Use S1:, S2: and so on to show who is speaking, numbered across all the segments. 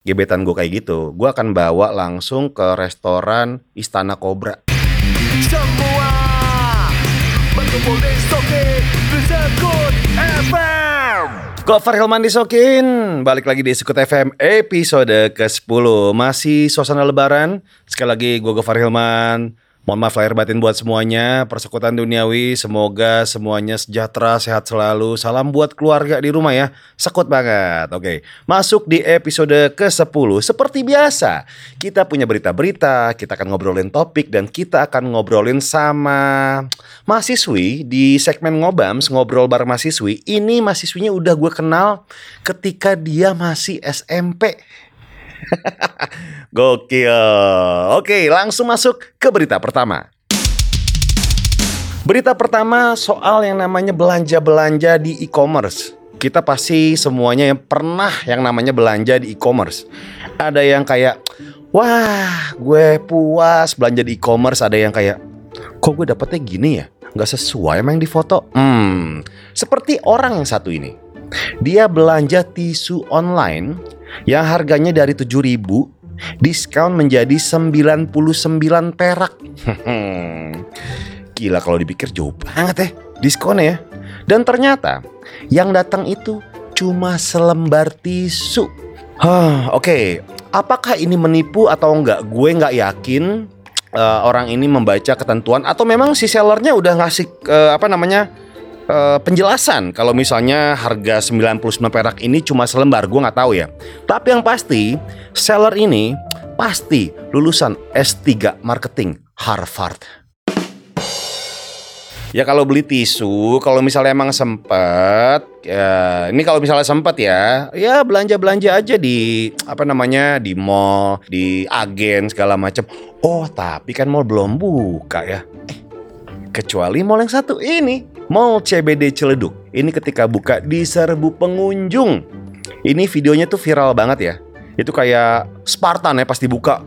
S1: gebetan gue kayak gitu, gue akan bawa langsung ke restoran Istana Cobra.
S2: Semua berkumpul di Soki Sekut FM
S1: Gofar Hilman disokin. Balik lagi di Sekut FM episode ke-10 Masih suasana lebaran? Sekali lagi gue Gofar Hilman Mohon maaf lahir batin buat semuanya. Persekutan duniawi Semoga semuanya sejahtera Sehat selalu. Salam buat keluarga di rumah ya. Sekut banget. Oke Masuk di episode ke-10 Seperti biasa Kita punya berita-berita Kita akan ngobrolin topik Dan kita akan ngobrolin sama Mahasiswi Di segmen Ngobams Ngobrol bareng mahasiswi. Ini mahasiswinya udah gue kenal Ketika dia masih SMP Gokil. Oke, langsung masuk ke berita pertama. Berita pertama soal yang namanya belanja-belanja di e-commerce. Kita pasti semuanya yang pernah yang namanya belanja di e-commerce. Ada yang kayak, wah gue puas belanja di e-commerce. Ada yang kayak, kok gue dapetnya gini ya? Nggak sesuai sama yang di foto. Hmm, seperti orang yang satu ini. Dia belanja tisu online yang harganya dari 7000 diskon menjadi 99 perak. Gila kalau dipikir jauh banget ya diskonnya ya. Dan ternyata yang datang itu cuma selembar tisu. Hah, oke. Okay. Apakah ini menipu atau enggak? Gue nggak yakin uh, orang ini membaca ketentuan atau memang si sellernya udah ngasih uh, apa namanya uh, penjelasan kalau misalnya harga 99 perak ini cuma selembar, gue nggak tahu ya. Tapi yang pasti seller ini pasti lulusan S3 Marketing Harvard. Ya kalau beli tisu, kalau misalnya emang sempet, ya ini kalau misalnya sempet ya, ya belanja belanja aja di apa namanya di mall, di agen segala macam. Oh tapi kan mall belum buka ya. Eh, kecuali mall yang satu ini, Mall CBD Ciledug. Ini ketika buka di serbu pengunjung. Ini videonya tuh viral banget ya. Itu kayak Spartan ya pas dibuka.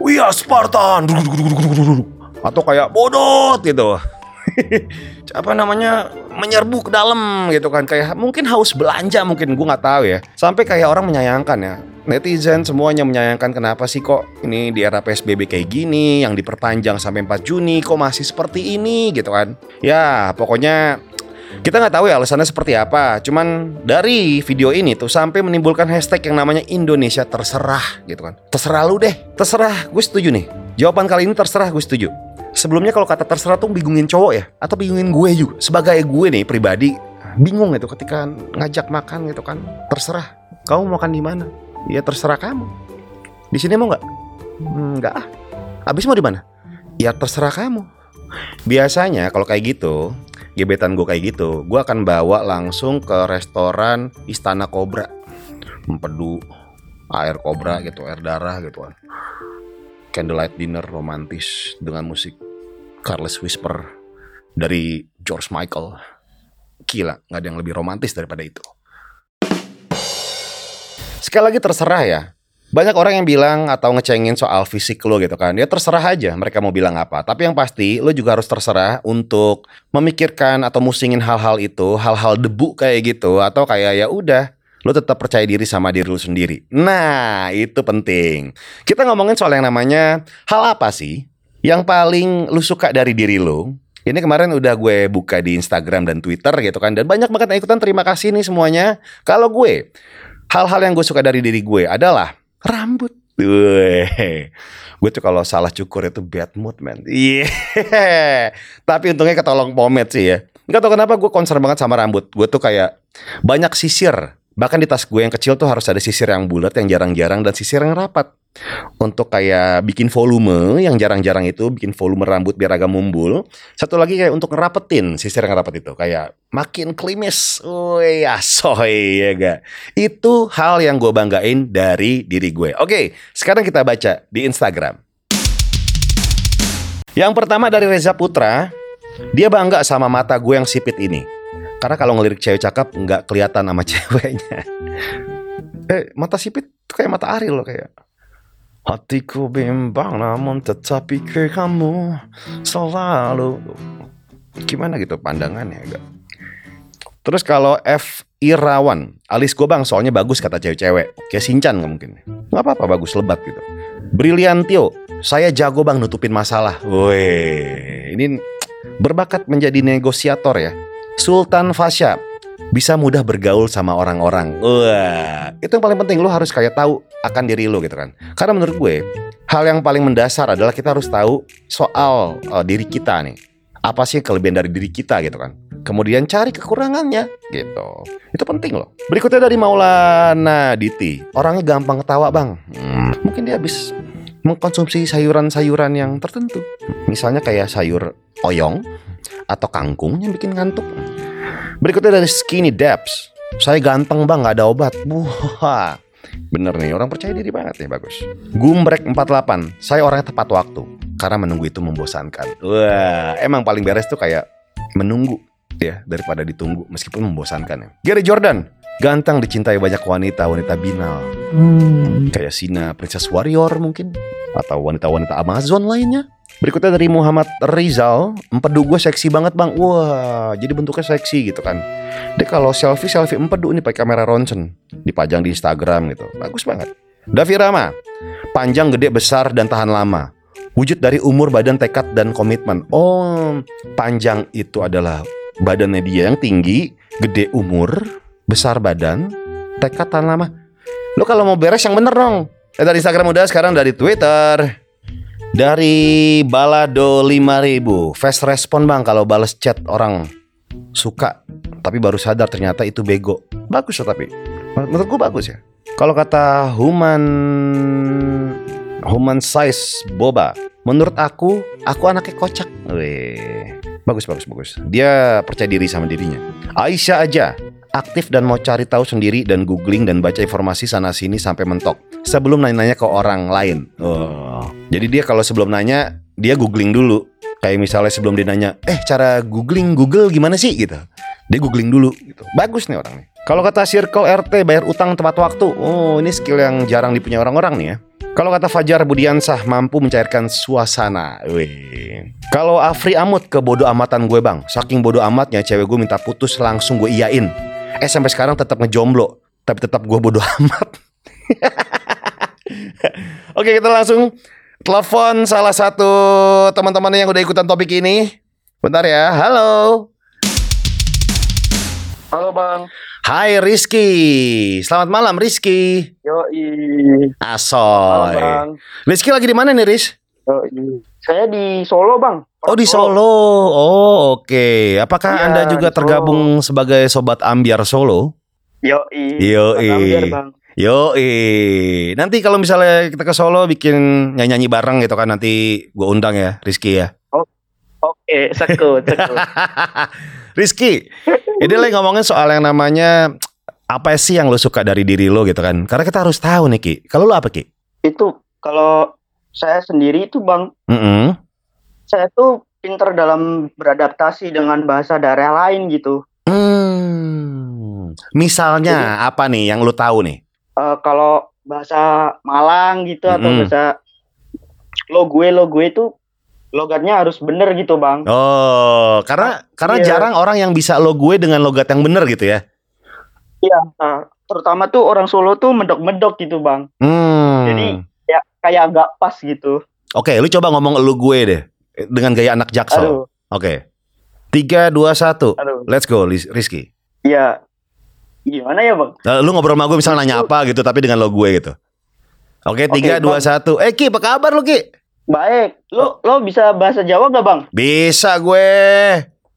S1: Wih Spartan. Atau kayak bodot gitu. apa namanya menyerbu ke dalam gitu kan kayak mungkin haus belanja mungkin gue nggak tahu ya sampai kayak orang menyayangkan ya netizen semuanya menyayangkan kenapa sih kok ini di era PSBB kayak gini yang diperpanjang sampai 4 Juni kok masih seperti ini gitu kan ya pokoknya kita nggak tahu ya alasannya seperti apa. Cuman dari video ini tuh sampai menimbulkan hashtag yang namanya Indonesia terserah gitu kan. Terserah lu deh. Terserah, gue setuju nih. Jawaban kali ini terserah gue setuju sebelumnya kalau kata terserah tuh bingungin cowok ya atau bingungin gue juga sebagai gue nih pribadi bingung gitu ketika ngajak makan gitu kan. Terserah kamu makan di mana? Ya terserah kamu. Di sini mau nggak? Nggak ah. Habis mau di mana? Ya terserah kamu. Biasanya kalau kayak gitu gebetan gue kayak gitu gue akan bawa langsung ke restoran Istana Cobra empedu air kobra gitu air darah gitu kan. Candlelight dinner romantis dengan musik Careless Whisper dari George Michael. Gila, nggak ada yang lebih romantis daripada itu. Sekali lagi terserah ya. Banyak orang yang bilang atau ngecengin soal fisik lo gitu kan. Ya terserah aja mereka mau bilang apa. Tapi yang pasti lo juga harus terserah untuk memikirkan atau musingin hal-hal itu, hal-hal debu kayak gitu atau kayak ya udah lo tetap percaya diri sama diri lo sendiri. Nah, itu penting. Kita ngomongin soal yang namanya hal apa sih yang paling lu suka dari diri lu ini kemarin udah gue buka di Instagram dan Twitter gitu kan dan banyak banget yang ikutan terima kasih nih semuanya kalau gue hal-hal yang gue suka dari diri gue adalah rambut Gue, gue tuh kalau salah cukur itu bad mood man. Iya. Yeah. Tapi untungnya ketolong pomade sih ya. Gak tau kenapa gue concern banget sama rambut. Gue tuh kayak banyak sisir. Bahkan di tas gue yang kecil tuh harus ada sisir yang bulat, yang jarang-jarang dan sisir yang rapat untuk kayak bikin volume yang jarang-jarang itu bikin volume rambut biar agak mumbul. Satu lagi kayak untuk ngerapetin sisir yang rapat itu. Kayak makin klimis. Ya soy ya gak? Itu hal yang gue banggain dari diri gue. Oke sekarang kita baca di Instagram. Yang pertama dari Reza Putra dia bangga sama mata gue yang sipit ini. Karena kalau ngelirik cewek cakep nggak kelihatan sama ceweknya. Eh mata sipit kayak mata Ariel loh kayak Hatiku bimbang namun tetapi ke kamu selalu Gimana gitu pandangannya agak Terus kalau F Irawan. Alis gue bang, soalnya bagus kata cewek-cewek. Kayak Sinchan nggak mungkin. Nggak apa-apa, bagus lebat gitu. Briliantio. Saya jago bang nutupin masalah. Woi, ini berbakat menjadi negosiator ya. Sultan Fasya. Bisa mudah bergaul sama orang-orang. Wah, itu yang paling penting. Lu harus kayak tahu akan diri lu gitu kan. Karena menurut gue, hal yang paling mendasar adalah kita harus tahu soal uh, diri kita nih. Apa sih kelebihan dari diri kita gitu kan. Kemudian cari kekurangannya gitu. Itu penting loh. Berikutnya dari Maulana Diti. Orangnya gampang ketawa bang. Hmm, mungkin dia habis mengkonsumsi sayuran-sayuran yang tertentu. Misalnya kayak sayur oyong atau kangkung yang bikin ngantuk. Berikutnya dari Skinny Debs. Saya ganteng bang, gak ada obat. Wah, bener nih, orang percaya diri banget nih, bagus. Gumbrek 48, saya orangnya tepat waktu. Karena menunggu itu membosankan. Wah, emang paling beres tuh kayak menunggu ya daripada ditunggu meskipun membosankan ya. Gary Jordan, ganteng dicintai banyak wanita, wanita binal. Kayak Sina, Princess Warrior mungkin atau wanita-wanita Amazon lainnya. Berikutnya dari Muhammad Rizal, empedu gue seksi banget bang. Wah, jadi bentuknya seksi gitu kan. Dia kalau selfie selfie empedu nih pakai kamera ronsen, dipajang di Instagram gitu. Bagus banget. Davi Rama, panjang, gede, besar dan tahan lama. Wujud dari umur, badan, tekad dan komitmen. Oh, panjang itu adalah badannya dia yang tinggi, gede umur, besar badan, tekad tahan lama. Lo kalau mau beres yang bener dong. Eh, dari Instagram udah, sekarang dari Twitter. Dari Balado 5000 Fast respon bang kalau bales chat orang Suka Tapi baru sadar ternyata itu bego. Bagus ya tapi. Menurut gue bagus ya. Kalau kata Human Human Size Boba Menurut aku Aku anaknya kocak. Weh. Bagus bagus bagus. Dia percaya diri sama dirinya. Aisyah aja aktif dan mau cari tahu sendiri dan googling dan baca informasi sana sini sampai mentok sebelum nanya-nanya ke orang lain. Oh. Jadi dia kalau sebelum nanya dia googling dulu. Kayak misalnya sebelum dia nanya, eh cara googling Google gimana sih gitu. Dia googling dulu gitu. Bagus nih orang nih. Kalau kata Circle RT bayar utang tepat waktu. Oh, ini skill yang jarang dipunya orang-orang nih ya. Kalau kata Fajar Budiansah mampu mencairkan suasana. Wih. Kalau Afri Amut ke bodo amatan gue bang. Saking bodo amatnya cewek gue minta putus langsung gue iyain. Eh sampai sekarang tetap ngejomblo. Tapi tetap gue bodo amat. Oke kita langsung telepon salah satu teman-teman yang udah ikutan topik ini. Bentar ya. Halo.
S3: Halo bang,
S1: Hai Rizky. Selamat malam Rizky.
S3: yoi. Halo
S1: Asoy.
S3: bang,
S1: Rizky lagi di mana nih Riz?
S3: yoi. Saya di Solo bang.
S1: Oh di Solo. Oh oke. Apakah
S3: Iya,
S1: anda juga
S3: di Solo.
S1: tergabung sebagai sobat ambiar Solo?
S3: Ambiar, bang.
S1: Yo, nanti kalau misalnya kita ke Solo bikin nyanyi-nyanyi bareng gitu kan nanti gue undang ya Rizky ya.
S3: Oke, sekut, sekut.
S1: Rizky, ini lagi ngomongin soal yang namanya apa sih yang lo suka dari diri lo gitu kan? Karena kita harus tahu nih Ki. Kalau lo apa Ki?
S3: itu kalau saya sendiri itu bang,
S1: Mm-mm.
S3: saya tuh pinter dalam beradaptasi dengan bahasa daerah lain gitu.
S1: Hmm. Misalnya apa nih yang lo tahu nih?
S3: Eh, kalau bahasa Malang gitu atau
S1: Mm-mm.
S3: bahasa lo gue lo gue itu logatnya harus bener gitu bang.
S1: Oh, karena karena
S3: Iya.
S1: jarang orang yang bisa lo gue dengan logat yang bener gitu ya.
S3: Iya. eh, terutama tuh orang Solo tuh medok-medok gitu bang.
S1: Hmm.
S3: Jadi- kayak agak pas gitu.
S1: Oke, lu coba ngomong lu gue deh dengan gaya anak jaksel. Oke. Tiga, dua, satu. Let's go, Rizky.
S3: Iya. Gimana ya bang?
S1: Nah, lu ngobrol sama gue misalnya nanya apa gitu, tapi dengan lo gue gitu. Oke, tiga, dua, satu. Eh Ki, apa kabar lu Ki?
S3: Baik. Lo lo bisa bahasa Jawa gak bang?
S1: Bisa gue.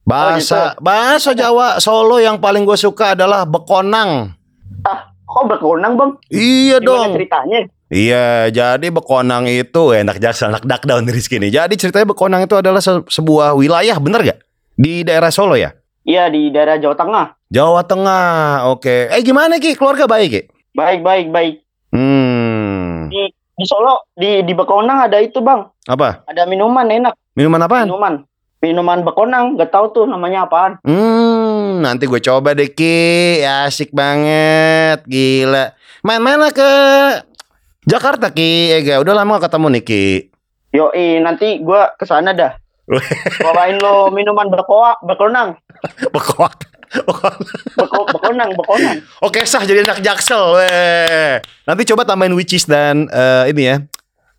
S1: Bahasa bahasa Jawa Solo yang paling gue suka adalah bekonang.
S3: Ah, kok berkewenang bang?
S1: Iya
S3: Gimana
S1: dong.
S3: ceritanya?
S1: Iya, jadi Bekonang itu enak jaksel, anak dakdaun Rizky nih. Jadi ceritanya Bekonang itu adalah se- sebuah wilayah, bener gak? Di daerah Solo ya?
S3: Iya di daerah Jawa Tengah.
S1: Jawa Tengah, oke. Eh gimana Ki? Keluarga baik Ki?
S3: Baik baik baik.
S1: Hmm,
S3: Di Solo di di Bekonang ada itu bang.
S1: apa?
S3: Ada minuman enak.
S1: Minuman apaan?
S3: Minuman. Minuman Bekonang. Gak tahu tuh namanya apaan.
S1: Hmm, nanti gue coba deh Ki. Asik banget, gila. Main-main ke Jakarta Ki. Eh gak, udah lama gak ketemu nih Ki.
S3: Yoi nanti gua ke sana dah. Bawain lo minuman berkoa Bekonang.
S1: Bekoak.
S3: Beko, bekonang, bekonang.
S1: Oke sah jadi anak jaksel. Weh. Nanti coba tambahin which is dan eh, ini ya.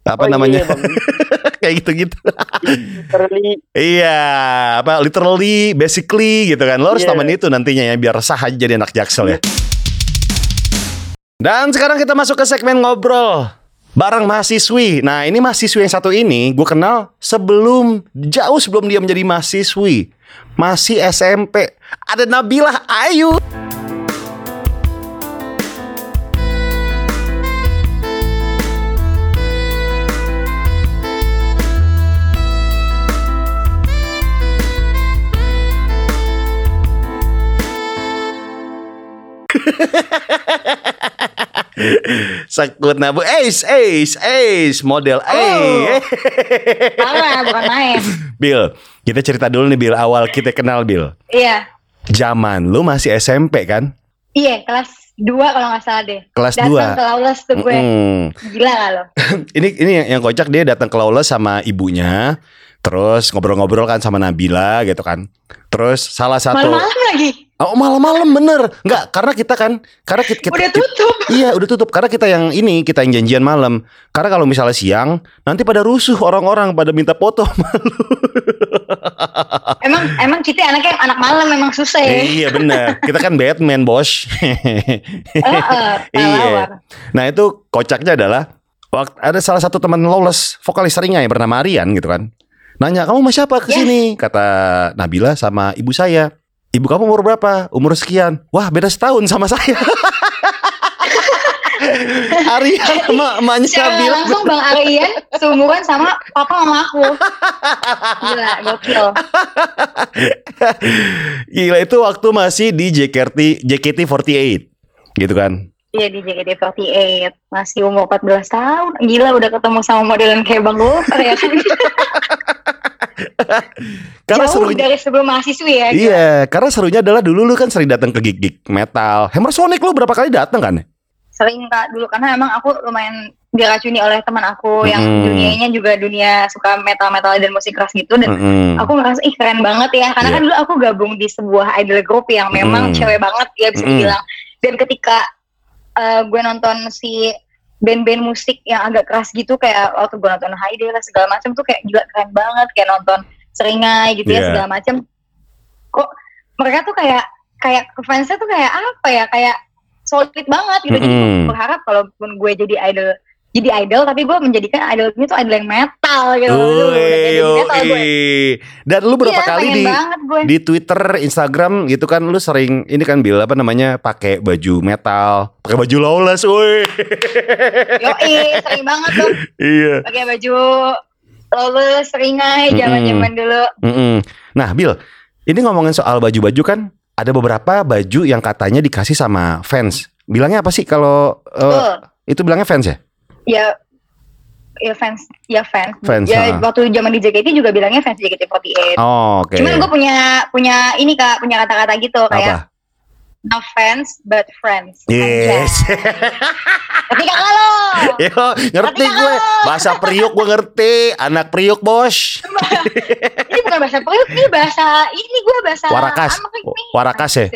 S1: Apa
S3: Oh, iya,
S1: namanya?
S3: Bang.
S1: Kayak gitu-gitu.
S3: Literally.
S1: iya, apa literally, basically gitu kan. Lo harus
S3: Iya.
S1: tambahin itu nantinya ya biar sah aja jadi anak jaksel ya. Dan sekarang kita masuk ke segmen ngobrol bareng mahasiswi. Nah, ini mahasiswi yang satu ini gue kenal sebelum jauh sebelum dia menjadi mahasiswi. Masih SMP. Ada Nabilah Ayu. Sekut nabu Ace, Ace, Ace Model A
S4: Parah, bukan main.
S1: Bill, kita cerita dulu nih Bill Awal kita kenal Bill
S4: Iya.
S1: Zaman lu masih SMP kan?
S4: Iya, kelas 2 kalau nggak salah deh.
S1: Kelas
S4: Datang
S1: dua.
S4: ke Lawless tuh gue.
S1: Mm-mm.
S4: Gila gak lo?
S1: Ini ini yang, yang kocak dia datang ke Lawless sama ibunya Terus ngobrol-ngobrol kan sama Nabila gitu kan Terus salah satu
S4: Malam-malam lagi.
S1: Oh malam-malam bener Enggak karena kita kan Karena kita, kita,
S4: Udah tutup.
S1: Iya udah tutup karena kita yang ini kita yang janjian malam. Karena kalau misalnya siang nanti pada rusuh orang-orang pada minta foto.
S4: Emang emang Citi anaknya anak malam memang susah ya.
S1: iya benar. Kita kan Batman bos.
S4: Heeh,
S1: iya.
S4: pahlawan.
S1: Nah itu kocaknya adalah waktu ada salah satu teman lawless vokalis ringnya yang bernama Arian gitu kan. Nanya kamu sama siapa ke
S4: Yes.
S1: sini? Kata Nabila sama ibu saya. Ibu kamu umur berapa? Umur sekian. Wah beda setahun sama saya. Arian sama emaknya Nabila
S4: langsung Bang Aryan seumuran sama papa sama aku. Gila, gokil.
S1: Gila itu waktu masih di JKT JKT48 gitu kan.
S4: Iya di JKT48 Masih umur 14 tahun Gila udah ketemu sama modelan kayak Bang Gopar ya kan
S1: Karena
S4: Jauh
S1: serunya
S4: dari sebelum mahasiswi ya gila.
S1: Iya, karena serunya adalah dulu lu kan sering datang ke gig-gig metal. Hammer Sonic lu berapa kali datang kan?
S4: Sering kak dulu Karena emang aku lumayan diracuni oleh teman aku Yang dunianya juga dunia suka metal-metal dan musik keras gitu Dan
S1: Mm-mm.
S4: aku ngerasa ih keren banget ya Karena
S1: Iya.
S4: kan dulu aku gabung di sebuah idol group Yang memang
S1: Mm.
S4: cewek banget ya bisa
S1: Mm.
S4: dibilang Dan ketika eh, gue nonton si band-band musik yang agak keras gitu kayak waktu gue nonton Haide lah segala macam tuh kayak gila keren banget kayak nonton seringai gitu
S1: Iya.
S4: ya segala macam kok mereka tuh kayak kayak fansnya tuh kayak apa ya kayak solid banget gitu. Jadi gue berharap kalaupun gue jadi idol jadi idol tapi gue menjadikan idol ini tuh idol yang metal gitu
S1: Woi,
S4: metal gue.
S1: Dan lu berapa
S4: Iya,
S1: kali di
S4: gue
S1: di Twitter, Instagram gitu kan lu sering ini kan bil apa namanya pakai baju metal, pakai baju lawless, woi.
S4: Yoi, sering banget tuh
S1: iya.
S4: pakai baju lulus seringai zaman zaman dulu
S1: Mm-mm. Nah, Bill, ini ngomongin soal baju-baju kan ada beberapa baju yang katanya dikasih sama fans. Bilangnya apa sih kalau
S4: Betul.
S1: itu bilangnya fans ya?
S4: Ya ya fans ya fans,
S1: Fans,
S4: ya
S1: ha.
S4: waktu zaman di JKT juga bilangnya fans JKT48
S1: Oh, oke.
S4: cuman gue punya punya ini kak punya kata-kata gitu kayak
S1: Apa?
S4: no fans but friends
S1: Yes.
S4: Tapi kakak lo
S1: Yo, ngerti
S4: kan
S1: gue.
S4: lo-
S1: Bahasa Priuk gue ngerti. Anak Priuk, Bos.
S4: ini bukan bahasa Priuk ini bahasa ini gue bahasa
S1: Warakas. Warakas ya?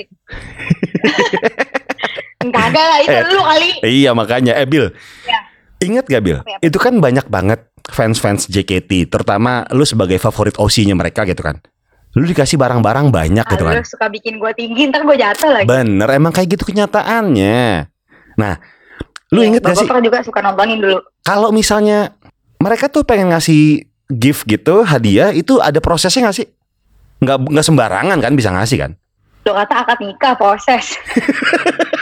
S4: Enggak ada lah itu
S1: Eh.
S4: lu kali
S1: Iya, makanya. Eh, Bill.
S4: Ya.
S1: Ingat gak, Bill?
S4: Apa ya?
S1: Itu kan banyak banget fans-fans JKT. Terutama lu sebagai favorit OC-nya mereka gitu kan. Lu dikasih barang-barang banyak gitu kan.
S4: lu suka bikin gue tinggi ntar gue jatuh lagi
S1: Bener, emang kayak gitu kenyataannya. Nah, lu
S4: Iya,
S1: inget gak sih
S4: juga suka nontonin dulu
S1: kalau misalnya mereka tuh pengen ngasih gift gitu, hadiah itu ada prosesnya gak sih? Nggak nggak sembarangan kan bisa ngasih kan?
S4: lu kata akad nikah proses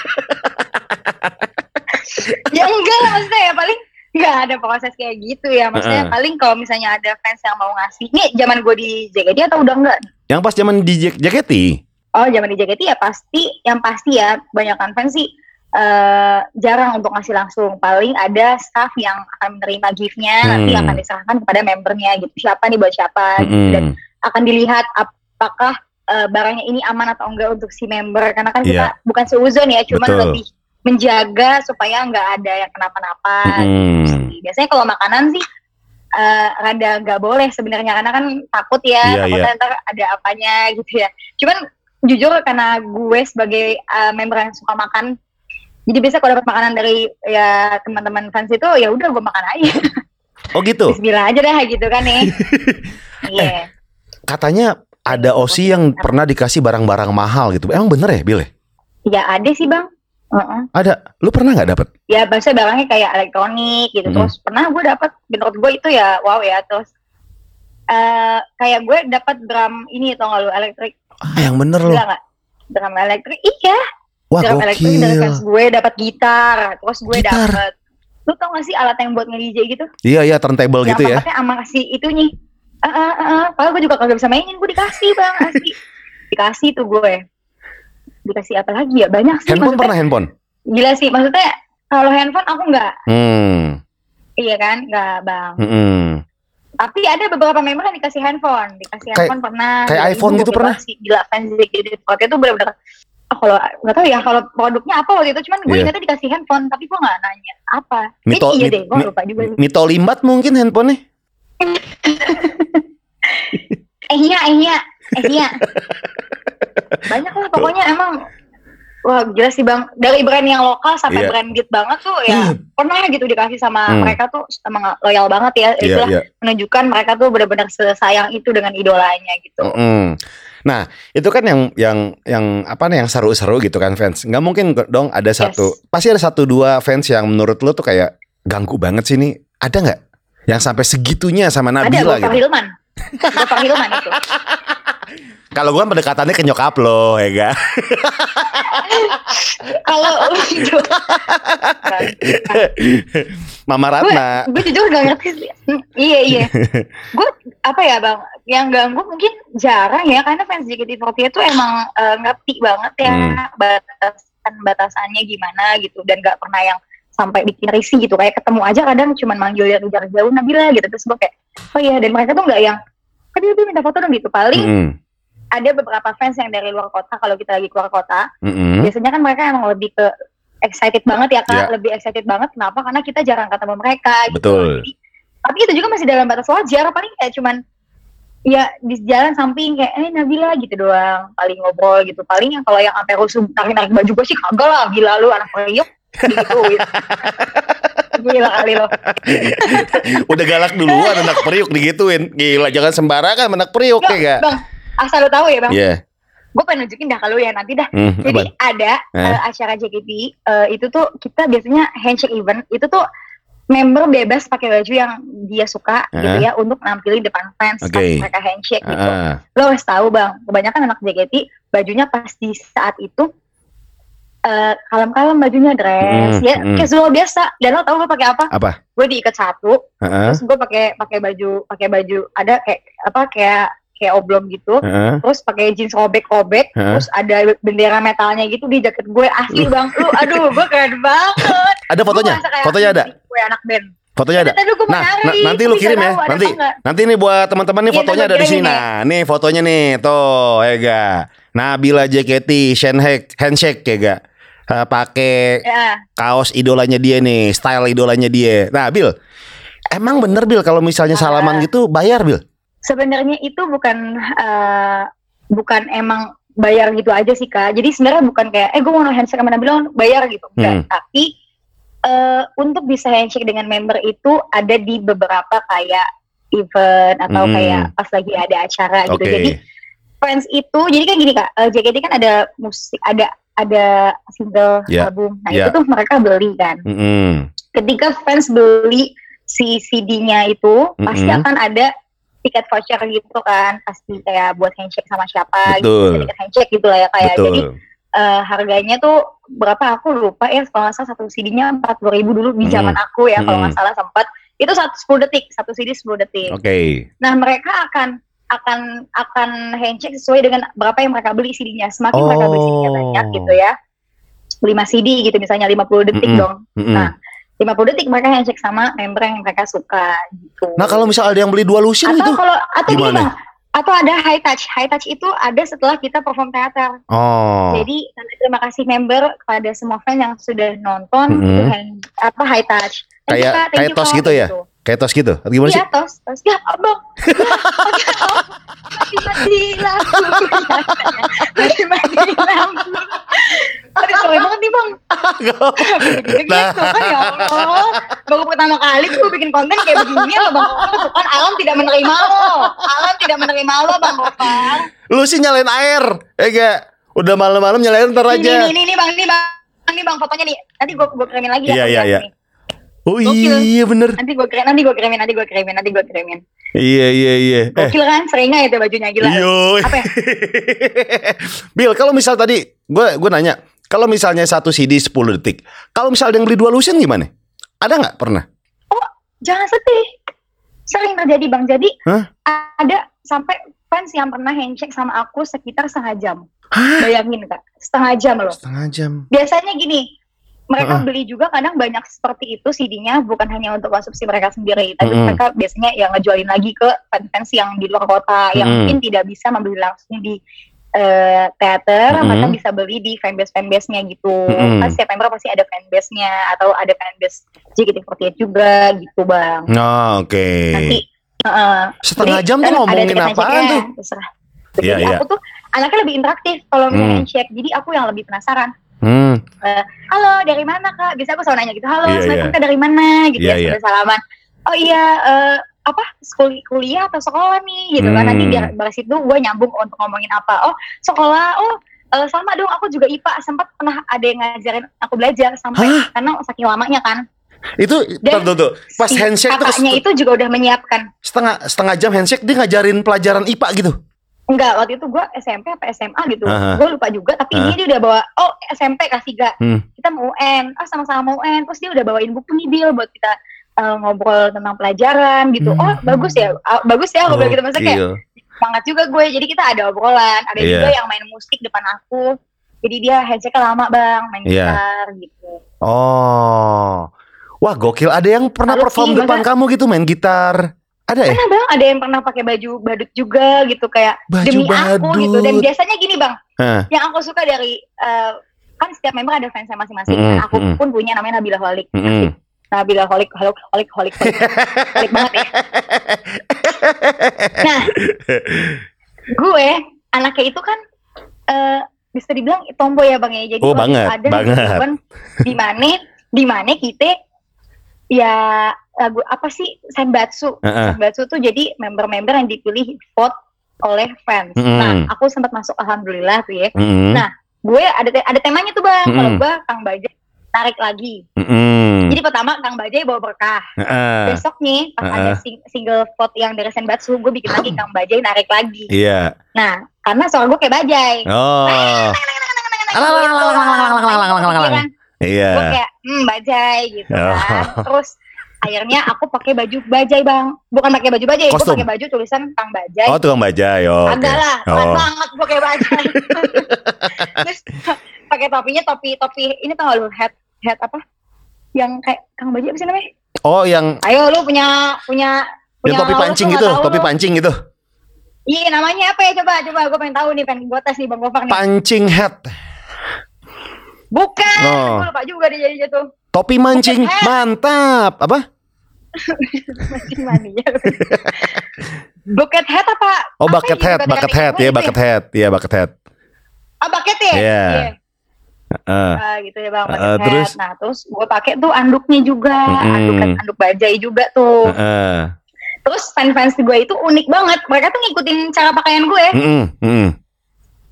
S4: ya enggak lah maksudnya ya paling nggak ada proses kayak gitu ya maksudnya
S1: Heeh.
S4: paling kalau misalnya ada fans yang mau ngasih nih zaman gue di JKT atau udah enggak
S1: Yang pas zaman di JKT.
S4: oh zaman di JKT ya pasti yang pasti ya banyakkan fans sih eh, jarang untuk ngasih langsung paling ada staff yang akan menerima giftnya nanti
S1: Hmm.
S4: akan diserahkan kepada membernya gitu siapa nih buat siapa gitu. dan
S1: Mm-mm.
S4: akan dilihat apakah eh, barangnya ini aman atau enggak untuk si member karena kan kita
S1: Iya.
S4: bukan seuzon ya cuman
S1: Betul.
S4: lebih menjaga supaya nggak ada yang kenapa-napa
S1: Mm-mm.
S4: gitu biasanya kalau makanan sih eh, rada nggak boleh sebenarnya karena kan takut ya
S1: Iya,
S4: takutnya ntar ada apanya gitu ya cuman jujur karena gue sebagai uh, member yang suka makan jadi biasa kalau dapat makanan dari ya teman-teman fans itu ya udah gue makan aja
S1: Oh gitu.
S4: Bismillah aja dah gitu kan ya iya
S1: Katanya ada Osi yang pernah dikasih barang-barang mahal gitu. Emang bener ya, Bil? ya?
S4: ya ada sih bang Heeh.
S1: Ada. Lu pernah nggak dapet?
S4: ya biasa barangnya kayak elektronik gitu
S1: Mhm.
S4: terus pernah gue dapat menurut gue itu ya wow ya terus eh kayak gue dapat drum ini tau gak lu elektrik
S1: Ah, yang bener lu.
S4: nggak drum elektrik iya
S1: Wah,
S4: drum elektrik dari
S1: gokil.
S4: fans gue dapat gitar terus gue
S1: Gitar.
S4: dapat lu tau gak sih alat yang buat nge-DJ gitu
S1: Iya, iya, turntable
S4: yang
S1: gitu ya.
S4: pakai sama si itunya ah ah ah ah. padahal gue juga kagak bisa mainin gue dikasih bang asli dikasih tuh gue dikasih apa lagi ya banyak sih
S1: Handphone
S4: maksudnya
S1: pernah handphone?
S4: gila sih maksudnya kalau handphone aku nggak
S1: Hmm.
S4: iya kan nggak bang
S1: hmm.
S4: tapi ada beberapa member yang dikasih handphone dikasih
S1: Kayak-
S4: handphone pernah
S1: kayak
S4: Gila,
S1: iPhone gitu pernah?
S4: banget sih. gila fans jadi waktu itu benar-benar oh, kalau nggak tahu ya kalau produknya apa waktu itu cuman gue
S1: Iya.
S4: ingatnya dikasih handphone tapi gue nggak nanya apa
S1: Mito-
S4: Kayaknya iya deh gue lupa juga.
S1: Mito Limbat mungkin handphonenya?
S4: eh iya eh iya eh iya banyak lah pokoknya emang wah gila sih bang dari brand yang lokal sampai
S1: Iya.
S4: branded banget tuh ya pernah gitu dikasih sama
S1: Hmm.
S4: mereka tuh emang loyal banget ya
S1: Iya,
S4: itulah
S1: iya.
S4: menunjukkan mereka tuh benar-benar sesayang itu dengan idolanya gitu
S1: Mm-mm. Nah, itu kan yang yang yang apa nih yang seru-seru gitu kan fans. Nggak mungkin dong ada satu, pasti ada satu dua fans yang menurut lo tuh kayak ganggu banget sih ini. Ada nggak? Yang sampai segitunya sama
S4: ada
S1: Nabila
S4: Gofar
S1: gitu.
S4: Hilman Gofar Hilman itu
S1: Kalau gue pendekatannya ke nyokap lo, ya ga?
S4: kalau
S1: Mama Ratna.
S4: gue jujur gak ngerti sih. Iya iya. Gue apa ya bang? Yang ganggu mungkin jarang ya karena fans JKT48 itu emang eh, ngerti banget ya
S1: Hmm.
S4: batasan batasannya gimana gitu. Dan gak pernah yang sampai bikin risih gitu. Kayak ketemu aja kadang cuman manggil dari jarak jauh Nabila gitu. Terus gue kayak oh iya dan mereka tuh nggak yang tadi lebih minta foto dong gitu. Paling
S1: Mm-mm.
S4: ada beberapa fans yang dari luar kota kalau kita lagi keluar kota
S1: Mm-mm.
S4: biasanya kan mereka emang lebih ke excited banget ya kak.
S1: Iya.
S4: lebih excited banget. Kenapa? Karena kita jarang ketemu mereka gitu.
S1: Betul.
S4: Jadi, tapi itu juga masih dalam batas wajar. Paling kayak cuman ya di jalan samping kayak eh Nabila gitu doang. Paling ngobrol gitu. Paling yang kalau yang sampai rusuh narik narik baju gue sih kagak lah. Gila lu anak periuk. Gitu gila kali lo
S1: Udah galak duluan anak periuk digituin. Gila, jangan sembarangan anak periuk ya ga?
S4: bang asal lo tahu ya bang
S1: Iya.
S4: gue pengen nunjukin dah kalau ya nanti dah
S1: Hmm,
S4: Jadi ada
S1: Eh.
S4: eh, acara JKT eh, itu tuh kita biasanya handshake event itu tuh member bebas pakai baju yang dia suka gitu
S1: Eh.
S4: ya untuk nampilin depan fans
S1: Oke.
S4: mereka handshake gitu.
S1: Ah,
S4: Lo harus tahu bang, kebanyakan anak JKT bajunya pas di saat itu eh, kalem-kalem bajunya dress
S1: Mm,
S4: ya
S1: mm.
S4: casual biasa. Dan lo tau gue pakai apa?
S1: apa?
S4: Gue diikat satu,
S1: Heeh.
S4: terus gue pakai pakai baju pakai baju ada kayak apa kayak kayak oblong gitu
S1: Heeh.
S4: terus pakai jeans robek-robek,
S1: Hah?
S4: terus ada bendera metalnya gitu di jaket gue asli bang, lu aduh gue keren banget.
S1: Ada fotonya? Fotonya ada?
S4: Gue anak band.
S1: Fotonya ada.
S4: Tadi gue
S1: Nah, na- nanti lu kirim ya. Nanti nanti nih buat teman-teman nih
S4: Iya,
S1: fotonya ada di sini. Nah, nih fotonya nih. Tuh, ya ga. Nabila JKT handshake handshake ya ga. Eh, pakai
S4: Ya,
S1: kaos idolanya dia nih, style idolanya dia. Nah, Bil. Emang bener Bil kalau misalnya
S4: Ah.
S1: salaman gitu bayar Bil?
S4: sebenarnya itu bukan eh, bukan emang bayar gitu aja sih kak. Jadi sebenarnya bukan kayak eh gue mau handshake sama Nabila bayar gitu, enggak.
S1: Hmm.
S4: Tapi eh, untuk bisa handshake dengan member itu ada di beberapa kayak event atau
S1: Hmm.
S4: kayak pas lagi ada acara gitu.
S1: Oke.
S4: Jadi fans itu jadi kan gini kak eh, JKT kan ada musik ada ada single
S1: Ya,
S4: album nah
S1: ya.
S4: itu tuh mereka beli kan
S1: Mm-mm.
S4: ketika fans beli si CD-nya itu pasti
S1: Mm-mm.
S4: akan ada tiket voucher gitu kan pasti kayak buat handshake sama siapa
S1: Betul.
S4: gitu tiket handshake gitu lah ya kayak
S1: Betul.
S4: jadi eh, harganya tuh berapa aku lupa ya kalau nggak salah satu CD-nya empat ribu dulu di zaman aku ya kalau nggak salah sempat itu satu 10 detik satu CD 10 detik
S1: Oke.
S4: Nah, mereka akan akan akan handshake sesuai dengan berapa yang mereka beli CD-nya. Semakin mereka beli CD-nya
S1: Oh.
S4: banyak gitu ya. 5 CD gitu misalnya 50 detik
S1: Mm-mm.
S4: dong.
S1: Mm-mm.
S4: Nah, 50 detik mereka handshake sama member yang mereka suka gitu.
S1: Nah, kalau misal ada yang beli dua lusin
S4: atau
S1: gitu.
S4: kalau atau gini
S1: gimana?
S4: Bang, atau ada high touch. High touch itu ada setelah kita perform teater.
S1: Oh.
S4: Jadi terima kasih member kepada semua fan yang sudah nonton
S1: Mm-mm.
S4: itu hand- apa high touch. You,
S1: Kayak- kayak tos gitu ya? Kayak tos gitu. Atau gimana sih?
S4: Iya tos, tos. Ya abang. Mati lampu. Mati lampu. Aduh banget nih bang. Gitu
S1: Nah.
S4: kan ya Allah. Baru pertama kali gue bikin konten kayak begini loh bang. Tuh kan alam tidak menerima lo. Alam tidak menerima lo bang.
S1: Lu sih nyalain air. Eh gak? Udah malam-malam nyalain ntar
S4: Ini
S1: aja.
S4: nih, nih, nih bang, nih bang. Ini bang fotonya nih. Nanti gue gue kirimin lagi
S1: Iya,
S4: ya.
S1: iya,
S4: lihat
S1: iya. Oh
S4: Gokil.
S1: iya bener.
S4: Nanti gue kirimin, nanti gue kirimin, nanti gue kirimin, nanti gue kirimin.
S1: Iya iya iya. Eh.
S4: Gokil kan, seringnya itu bajunya gila.
S1: Yo.
S4: Apa ya?
S1: Bill, kalau misal tadi gue gue nanya, kalau misalnya satu CD 10 detik, kalau misal ada yang beli dua lusin gimana? Ada nggak pernah?
S4: Oh, jangan sedih. Sering terjadi bang. Jadi
S1: Hah?
S4: ada sampai fans yang pernah handshake sama aku sekitar setengah jam. Bayangin kak, setengah jam loh.
S1: Setengah jam.
S4: Biasanya gini, mereka
S1: Heeh.
S4: beli juga kadang banyak seperti itu CD-nya bukan hanya untuk konsumsi mereka sendiri, tapi
S1: Mm-mm.
S4: mereka biasanya yang ngejualin lagi ke fans-fans yang di luar kota yang
S1: Mm-mm.
S4: mungkin tidak bisa membeli langsung di eh, teater,
S1: Mm-mm.
S4: mereka bisa beli di fanbase fanbase-nya gitu.
S1: Mm-mm.
S4: Kan setiap member pasti ada fanbase-nya atau ada fanbase JKT48 juga gitu bang.
S1: Oh, oke.
S4: Nanti heeh,
S1: Setengah
S4: jadi
S1: jam tuh
S4: kan
S1: ngomongin apaan tuh?
S4: Terserah. Jadi
S1: iya.
S4: aku tuh anaknya lebih interaktif kalau misalnya
S1: Hmm.
S4: handshake. Jadi aku yang lebih penasaran.
S1: Hmm.
S4: Halo, dari mana kak? Bisa aku selalu nanya gitu. Halo, Assalamualaikum
S1: iya.
S4: kak dari mana? Gitu
S1: Iya,
S4: ya, sambil salaman. Oh iya, eh, apa sekul- kuliah atau sekolah nih gitu kan?
S1: Hmm.
S4: Nanti biar dari situ gue nyambung untuk ngomongin apa. Oh sekolah, oh eh, sama dong. Aku juga IPA. Sempat pernah ada yang ngajarin aku belajar sampai
S1: Hah?
S4: karena saking lamanya kan.
S1: Itu
S4: Dan
S1: tuh, tuh, pas
S4: Si
S1: handshake
S4: kakaknya itu juga udah menyiapkan.
S1: setengah setengah jam handshake dia ngajarin pelajaran IPA gitu.
S4: Enggak, waktu itu gue SMP apa SMA gitu.
S1: Aha.
S4: Gue lupa juga, tapi ini dia udah bawa, oh SMP kelas 3.
S1: Hmm.
S4: Kita mau UN, oh sama-sama mau UN. Terus dia udah bawain buku nih, Bill, buat kita eh, ngobrol tentang pelajaran gitu.
S1: Hmm.
S4: Oh, bagus ya, ah, bagus ya, gue bilang gitu. Maksudnya kayak
S1: Gokil.
S4: semangat juga gue. Jadi kita ada obrolan, ada
S1: Iya.
S4: juga yang main musik depan aku. Jadi dia handshake lama bang, main
S1: Iya.
S4: gitar gitu.
S1: Oh. Wah, gokil. Ada yang pernah
S4: Lalu
S1: perform
S4: sih,
S1: depan
S4: masa-
S1: kamu gitu main gitar? Ada ya?
S4: Bang, ada yang pernah pakai baju badut juga gitu, kayak
S1: Baju
S4: demi aku gitu. Dan
S1: badut.
S4: biasanya gini bang,
S1: Hah.
S4: yang aku suka dari eh, kan setiap member ada fansnya masing-masing. Nah, aku
S1: mm-mm.
S4: pun punya namanya Nabila Holik.
S1: Mm-mm.
S4: Nabila Holik, Holik, Holik, Holik, Holik, Holik banget ya. Nah, gue anaknya itu kan eh bisa dibilang tomboy ya bang ya. Jadi
S1: Oh, banget,
S4: ada
S1: banget.
S4: di mana di mana kita ya lagu apa sih Senbatsu.
S1: Uh -uh.
S4: Senbatsu tuh jadi member-member yang dipilih vote oleh fans.
S1: Mm -hmm.
S4: Nah, aku sempat masuk alhamdulillah tuh ya.
S1: Mm -hmm.
S4: Nah, gue ada te ada temanya tuh, Bang. Mm
S1: -hmm.
S4: Kalau gue Kang Bajai tarik lagi.
S1: Mm -hmm.
S4: Jadi pertama Kang Bajai bawa berkah.
S1: Uh,
S4: Besok nih pas
S1: uh,
S4: ada sing single vote yang dari Senbatsu, gue bikin lagi Kang Bajai narik lagi.
S1: Iya. Yeah.
S4: Nah, karena suara gue kayak Bajai.
S1: Oh. Iya.
S4: Gue kayak, hmm, Bajai gitu kan. Terus akhirnya aku pakai baju Bajai bang. Bukan pakai baju Bajai,
S1: Kostum.
S4: pakai baju tulisan Kang Bajai.
S1: Oh, tukang bajai. Oh.
S4: Agak lah, keren
S1: Oh.
S4: banget kayak Bajai. Terus pakai topinya topi topi ini tau lu head head apa? Yang kayak Kang Bajai apa sih namanya?
S1: Oh, yang
S4: Ayo lu punya punya
S1: yang
S4: punya
S1: topi pancing gitu, topi
S4: lu.
S1: pancing gitu.
S4: Iya namanya apa ya coba coba gue pengen tahu nih pengen gue tes nih bang Gofar nih.
S1: Pancing hat.
S4: Bukan,
S1: Oh.
S4: gue lupa juga dia jadi jatuh.
S1: Topi mancing. Mantap. Apa?
S4: Mancing mania. bucket hat apa?
S1: Oh,
S4: Apa
S1: bucket hat, bucket hat.
S4: Oh,
S1: Ya, bucket hat. Iya, bucket hat.
S4: Ah bucket ya?
S1: Iya. Heeh.
S4: Ah, gitu ya bang,
S1: Uh,
S4: hat.
S1: terus?
S4: Nah terus gue pakai tuh anduknya juga,
S1: Mm-mm.
S4: anduk anduk bajai juga tuh.
S1: Heeh.
S4: Terus fans-fans gue itu unik banget. Mereka tuh ngikutin cara pakaian gue.
S1: Mm-mm, mm-mm.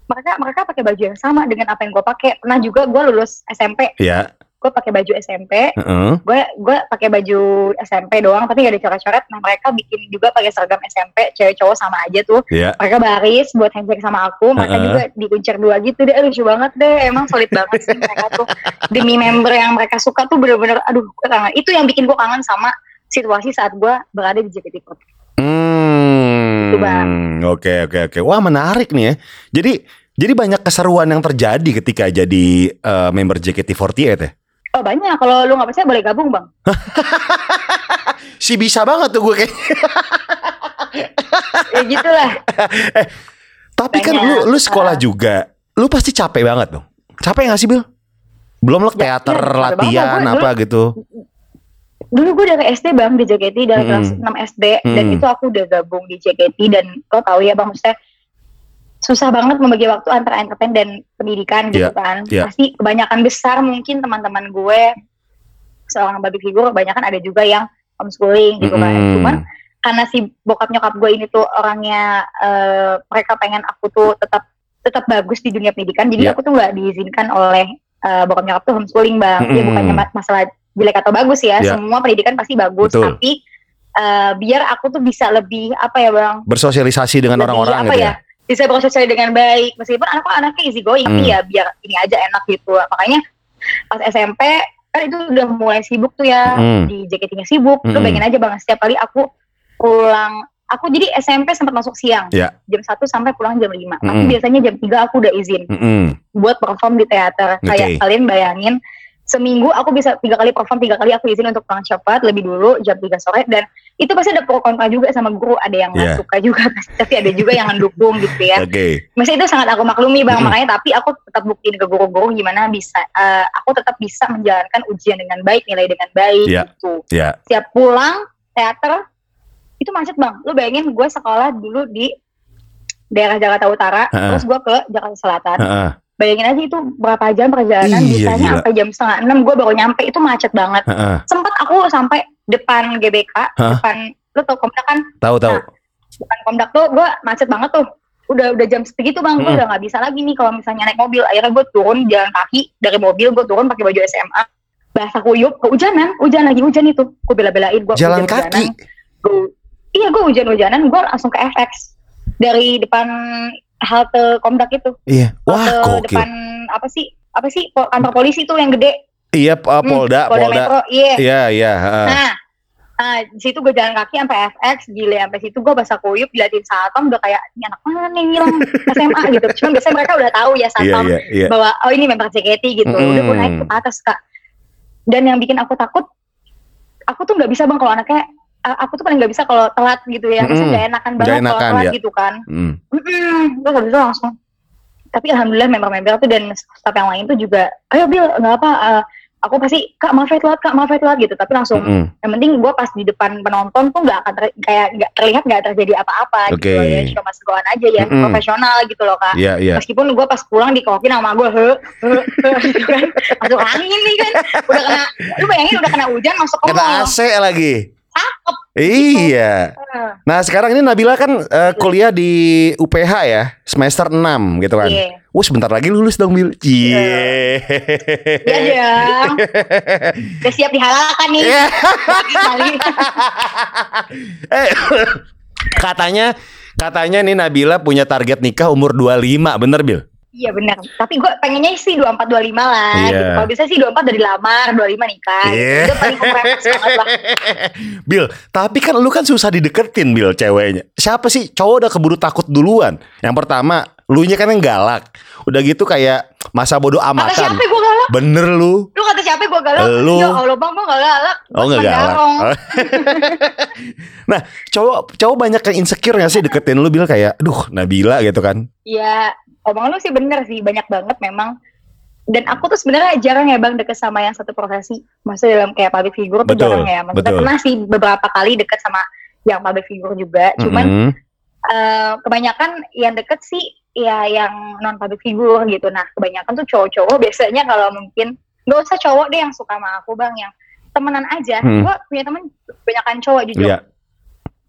S4: Mereka mereka pakai baju yang sama dengan apa yang gue pakai. Pernah juga gue lulus SMP,
S1: Iya.
S4: Gue pakai baju SMP.
S1: Heeh.
S4: gue gue pakai baju SMP doang tapi gak ada coret-coret nah mereka bikin juga pakai seragam SMP cewek cowok sama aja tuh
S1: Iya.
S4: mereka baris buat handshake sama aku mereka
S1: Heeh.
S4: juga dikuncir dua gitu deh lucu banget deh emang solid banget sih mereka tuh demi member yang mereka suka tuh bener-bener aduh gue kangen itu yang bikin gue kangen sama situasi saat gue berada di JKT48
S1: Hmm.
S4: Bang.
S1: Oke oke oke. Wah menarik nih ya. Jadi jadi banyak keseruan yang terjadi ketika jadi eh, member JKT48 ya.
S4: Oh banyak kalau lu nggak percaya boleh gabung bang
S1: Si bisa banget tuh gue kayak.
S4: ya gitulah
S1: Tapi kan
S4: Banyak.
S1: lu lu sekolah juga. Lu pasti capek banget dong. Capek gak sih Bil? Belum lo
S4: Ya,
S1: teater,
S4: iya, capek banget.
S1: latihan
S4: Gua
S1: apa gitu.
S4: dulu gue dari SD bang di JKT dari
S1: Mm-mm.
S4: kelas 6 SD dan
S1: Mm.
S4: itu aku udah gabung di JKT dan lo tahu ya bang maksudnya susah banget membagi waktu antara entertain dan pendidikan gitu
S1: Iya,
S4: kan
S1: iya.
S4: pasti kebanyakan besar mungkin teman-teman gue seorang baby figure kebanyakan ada juga yang homeschooling gitu kan
S1: Mm-mm.
S4: cuman karena si bokap nyokap gue ini tuh orangnya eh, mereka pengen aku tuh tetap tetap bagus di dunia pendidikan jadi
S1: Iya.
S4: aku tuh nggak diizinkan oleh eh, bokap nyokap tuh homeschooling bang Dia
S1: Mm-mm.
S4: bukannya ma- masalah jelek atau bagus ya
S1: Iya.
S4: semua pendidikan pasti bagus
S1: Betul.
S4: tapi eh, biar aku tuh bisa lebih apa ya bang
S1: Bersosialisasi dengan orang-orang gitu ya.
S4: Bisa bersosial dengan baik meskipun anak anaknya easy going
S1: Hmm.
S4: tapi ya biar ini aja enak gitu makanya pas SMP kan itu udah mulai sibuk tuh ya
S1: Hmm.
S4: di JKT-nya sibuk lu
S1: Hmm.
S4: bayangin aja bang setiap kali aku pulang aku jadi SMP sempat masuk siang
S1: Iya.
S4: jam 1 sampai pulang jam 5 tapi
S1: Mm-mm.
S4: biasanya jam 3 aku udah izin
S1: Mm-mm.
S4: buat perform di teater
S1: Oke.
S4: kayak kalian bayangin seminggu aku bisa tiga kali perform tiga kali aku izin untuk pulang cepat lebih dulu jam 3 sore dan itu pasti ada pro kontra juga sama guru ada yang
S1: Iya.
S4: suka juga tapi ada juga yang mendukung gitu ya
S1: Oke.
S4: Masih itu sangat aku maklumi bang,
S1: Mm-mm.
S4: makanya tapi aku tetap buktiin ke guru-guru gimana bisa, eh, aku tetap bisa menjalankan ujian dengan baik, nilai dengan baik
S1: Iya.
S4: gitu.
S1: Ya.
S4: Siap pulang teater itu macet bang. Lu bayangin gue sekolah dulu di daerah Jakarta Utara,
S1: Ha-ha.
S4: terus gue ke Jakarta Selatan.
S1: Heeh.
S4: Bayangin aja itu berapa jam perjalanan,
S1: Iya,
S4: bisanya
S1: gila.
S4: sampai jam setengah enam gue baru nyampe, itu macet banget.
S1: Heeh.
S4: Sempat aku sampai depan GBK,
S1: Hah?
S4: depan lu tau komdak kan,
S1: Tahu tahu.
S4: Nah, depan komdak tuh gue macet banget tuh udah udah jam segitu bang gue
S1: Mm-mm.
S4: udah nggak bisa lagi nih kalau misalnya naik mobil akhirnya gue turun jalan kaki dari mobil gue turun pakai baju SMA bahasa kuyup kehujanan hujan lagi hujan itu gue bela-belain gue
S1: Jalan kaki.
S4: Gua- iya gue hujan-hujanan gue langsung ke FX dari depan halte komdak itu
S1: Iya. Wah,
S4: halte
S1: gokil.
S4: depan apa sih apa sih kantor polisi tuh yang gede
S1: Iya, uh,
S4: Hmm,
S1: Polda,
S4: Polda
S1: Polda.
S4: Metro iya
S1: Iya, iya, heeh.
S4: Nah, nah, di situ gue jalan kaki sampai FX, gile sampai situ gue bahasa kuyup diliatin satpam udah kayak ini anak mana yang ngilang SMA gitu. Cuman biasanya mereka udah tahu ya
S1: Iya,
S4: satpam
S1: iya, iya.
S4: bahwa oh ini member JKT gitu. Udah gue naik ke atas kak. Dan yang bikin aku takut, aku tuh nggak bisa bang kalau anaknya, uh, aku tuh paling nggak bisa kalau telat gitu ya. Maksudnya
S1: Mm-mm.
S4: nggak enakan banget kalau telat
S1: ya.
S4: gitu kan.
S1: Hmm.
S4: Mm-mm. Terus habis itu langsung. Tapi alhamdulillah member-member tuh dan staff yang lain tuh juga, ayo Bill, nggak apa, uh, aku pasti kak maaf ya telat kak maaf ya telat gitu. Tapi langsung
S1: Mm-mm.
S4: yang penting gue pas di depan penonton tuh nggak akan ter- kayak nggak terlihat nggak terjadi apa-apa
S1: Oke.
S4: gitu loh ya cuma segoan aja ya
S1: Mm-mm.
S4: profesional gitu loh kak
S1: Iya, iya.
S4: meskipun gue pas pulang dikokin sama gue he he he gitu kan masuk angin nih kan udah kena lu bayangin udah kena hujan masuk ke
S1: Kena AC lagi.
S4: Cakep.
S1: Iya. Nah, sekarang ini Nabila kan eh, kuliah di UPH ya, semester 6 gitu kan.
S4: iya
S1: Wah, sebentar lagi lulus dong, Bil. Cie.
S4: iya dong udah siap dihalalkan nih
S1: Iya.
S4: kali
S1: Eh, katanya katanya nih Nabila punya target nikah umur 25, bener Bil?
S4: Iya benar tapi gue pengennya sih 24 25 lah
S1: Iya.
S4: gitu. kalau bisa sih 24 dari lamar 25 nikah.
S1: Iya.
S4: itu paling banget lah
S1: Bil, tapi kan lu kan susah dideketin Bil ceweknya. Siapa sih cowok udah keburu takut duluan? Yang pertama, lu nya kan yang galak. Udah gitu kayak masa bodoh
S4: kata
S1: amatan.
S4: siapa gue galak
S1: Bener lu.
S4: Lu kata siapa gue galak?
S1: Lu.
S4: Ya Allah bang gue gak galak
S1: Oh
S4: cuma
S1: galak.
S4: garong.
S1: nah, cowok cowok banyak yang insecure gak sih deketin lu Bil kayak, duh Nabila gitu kan?
S4: Ya omong lu sih bener sih Banyak banget memang Dan aku tuh sebenarnya jarang ya bang deket sama yang satu profesi Maksudnya dalam kayak public figure tuh
S1: Betul,
S4: jarang ya Maksudnya
S1: betul.
S4: pernah sih beberapa kali deket sama yang public figure juga Cuman
S1: Mm-mm.
S4: eh, kebanyakan yang deket sih ya yang non public figure gitu Nah kebanyakan tuh cowok-cowok biasanya kalau mungkin Gak usah cowok deh yang suka sama aku bang Yang temenan aja
S1: Hmm.
S4: Gue punya temen kebanyakan cowok jujur
S1: Iya,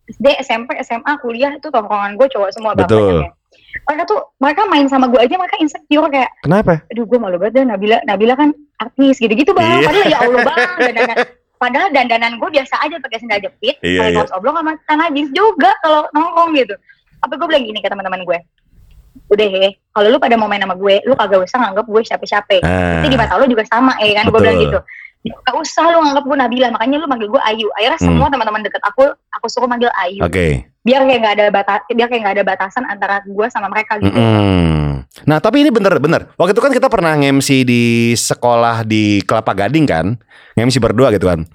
S4: SD, SMP, SMA, kuliah itu tongkrongan gue cowok semua bang
S1: Betul.
S4: banyaknya. Mereka tuh mereka main sama gue aja mereka insecure kayak,
S1: kenapa?
S4: aduh gue malu banget deh Nabila, Nabila kan artis gitu-gitu bang.
S1: Iya.
S4: Padahal ya Allah bang, dandanan, padahal dandanan gue biasa aja pakai sendal jepit,
S1: Iya,
S4: pakai
S1: iya.
S4: kaos oblong sama tanah jeans juga kalau nongkrong gitu. Apa gue bilang gini ke teman-teman gue, udah he, kalau lu pada mau main sama gue, lu kagak usah nganggap gue siapa-siapa.
S1: Ah,
S4: Nanti di mata lu juga sama ya kan, gue bilang gitu. Gak usah lu nganggap gue Nabila, makanya lu manggil gue Ayu. Akhirnya
S1: Hmm.
S4: semua teman-teman deket aku, aku suruh manggil Ayu.
S1: Oke.
S4: biar kayak nggak ada batas biar kayak nggak ada batasan antara gue sama mereka gitu.
S1: Mm-mm. Nah tapi ini bener-bener Waktu itu kan kita pernah nge-MC di sekolah di Kelapa Gading kan? Nge-MC berdua gitu kan?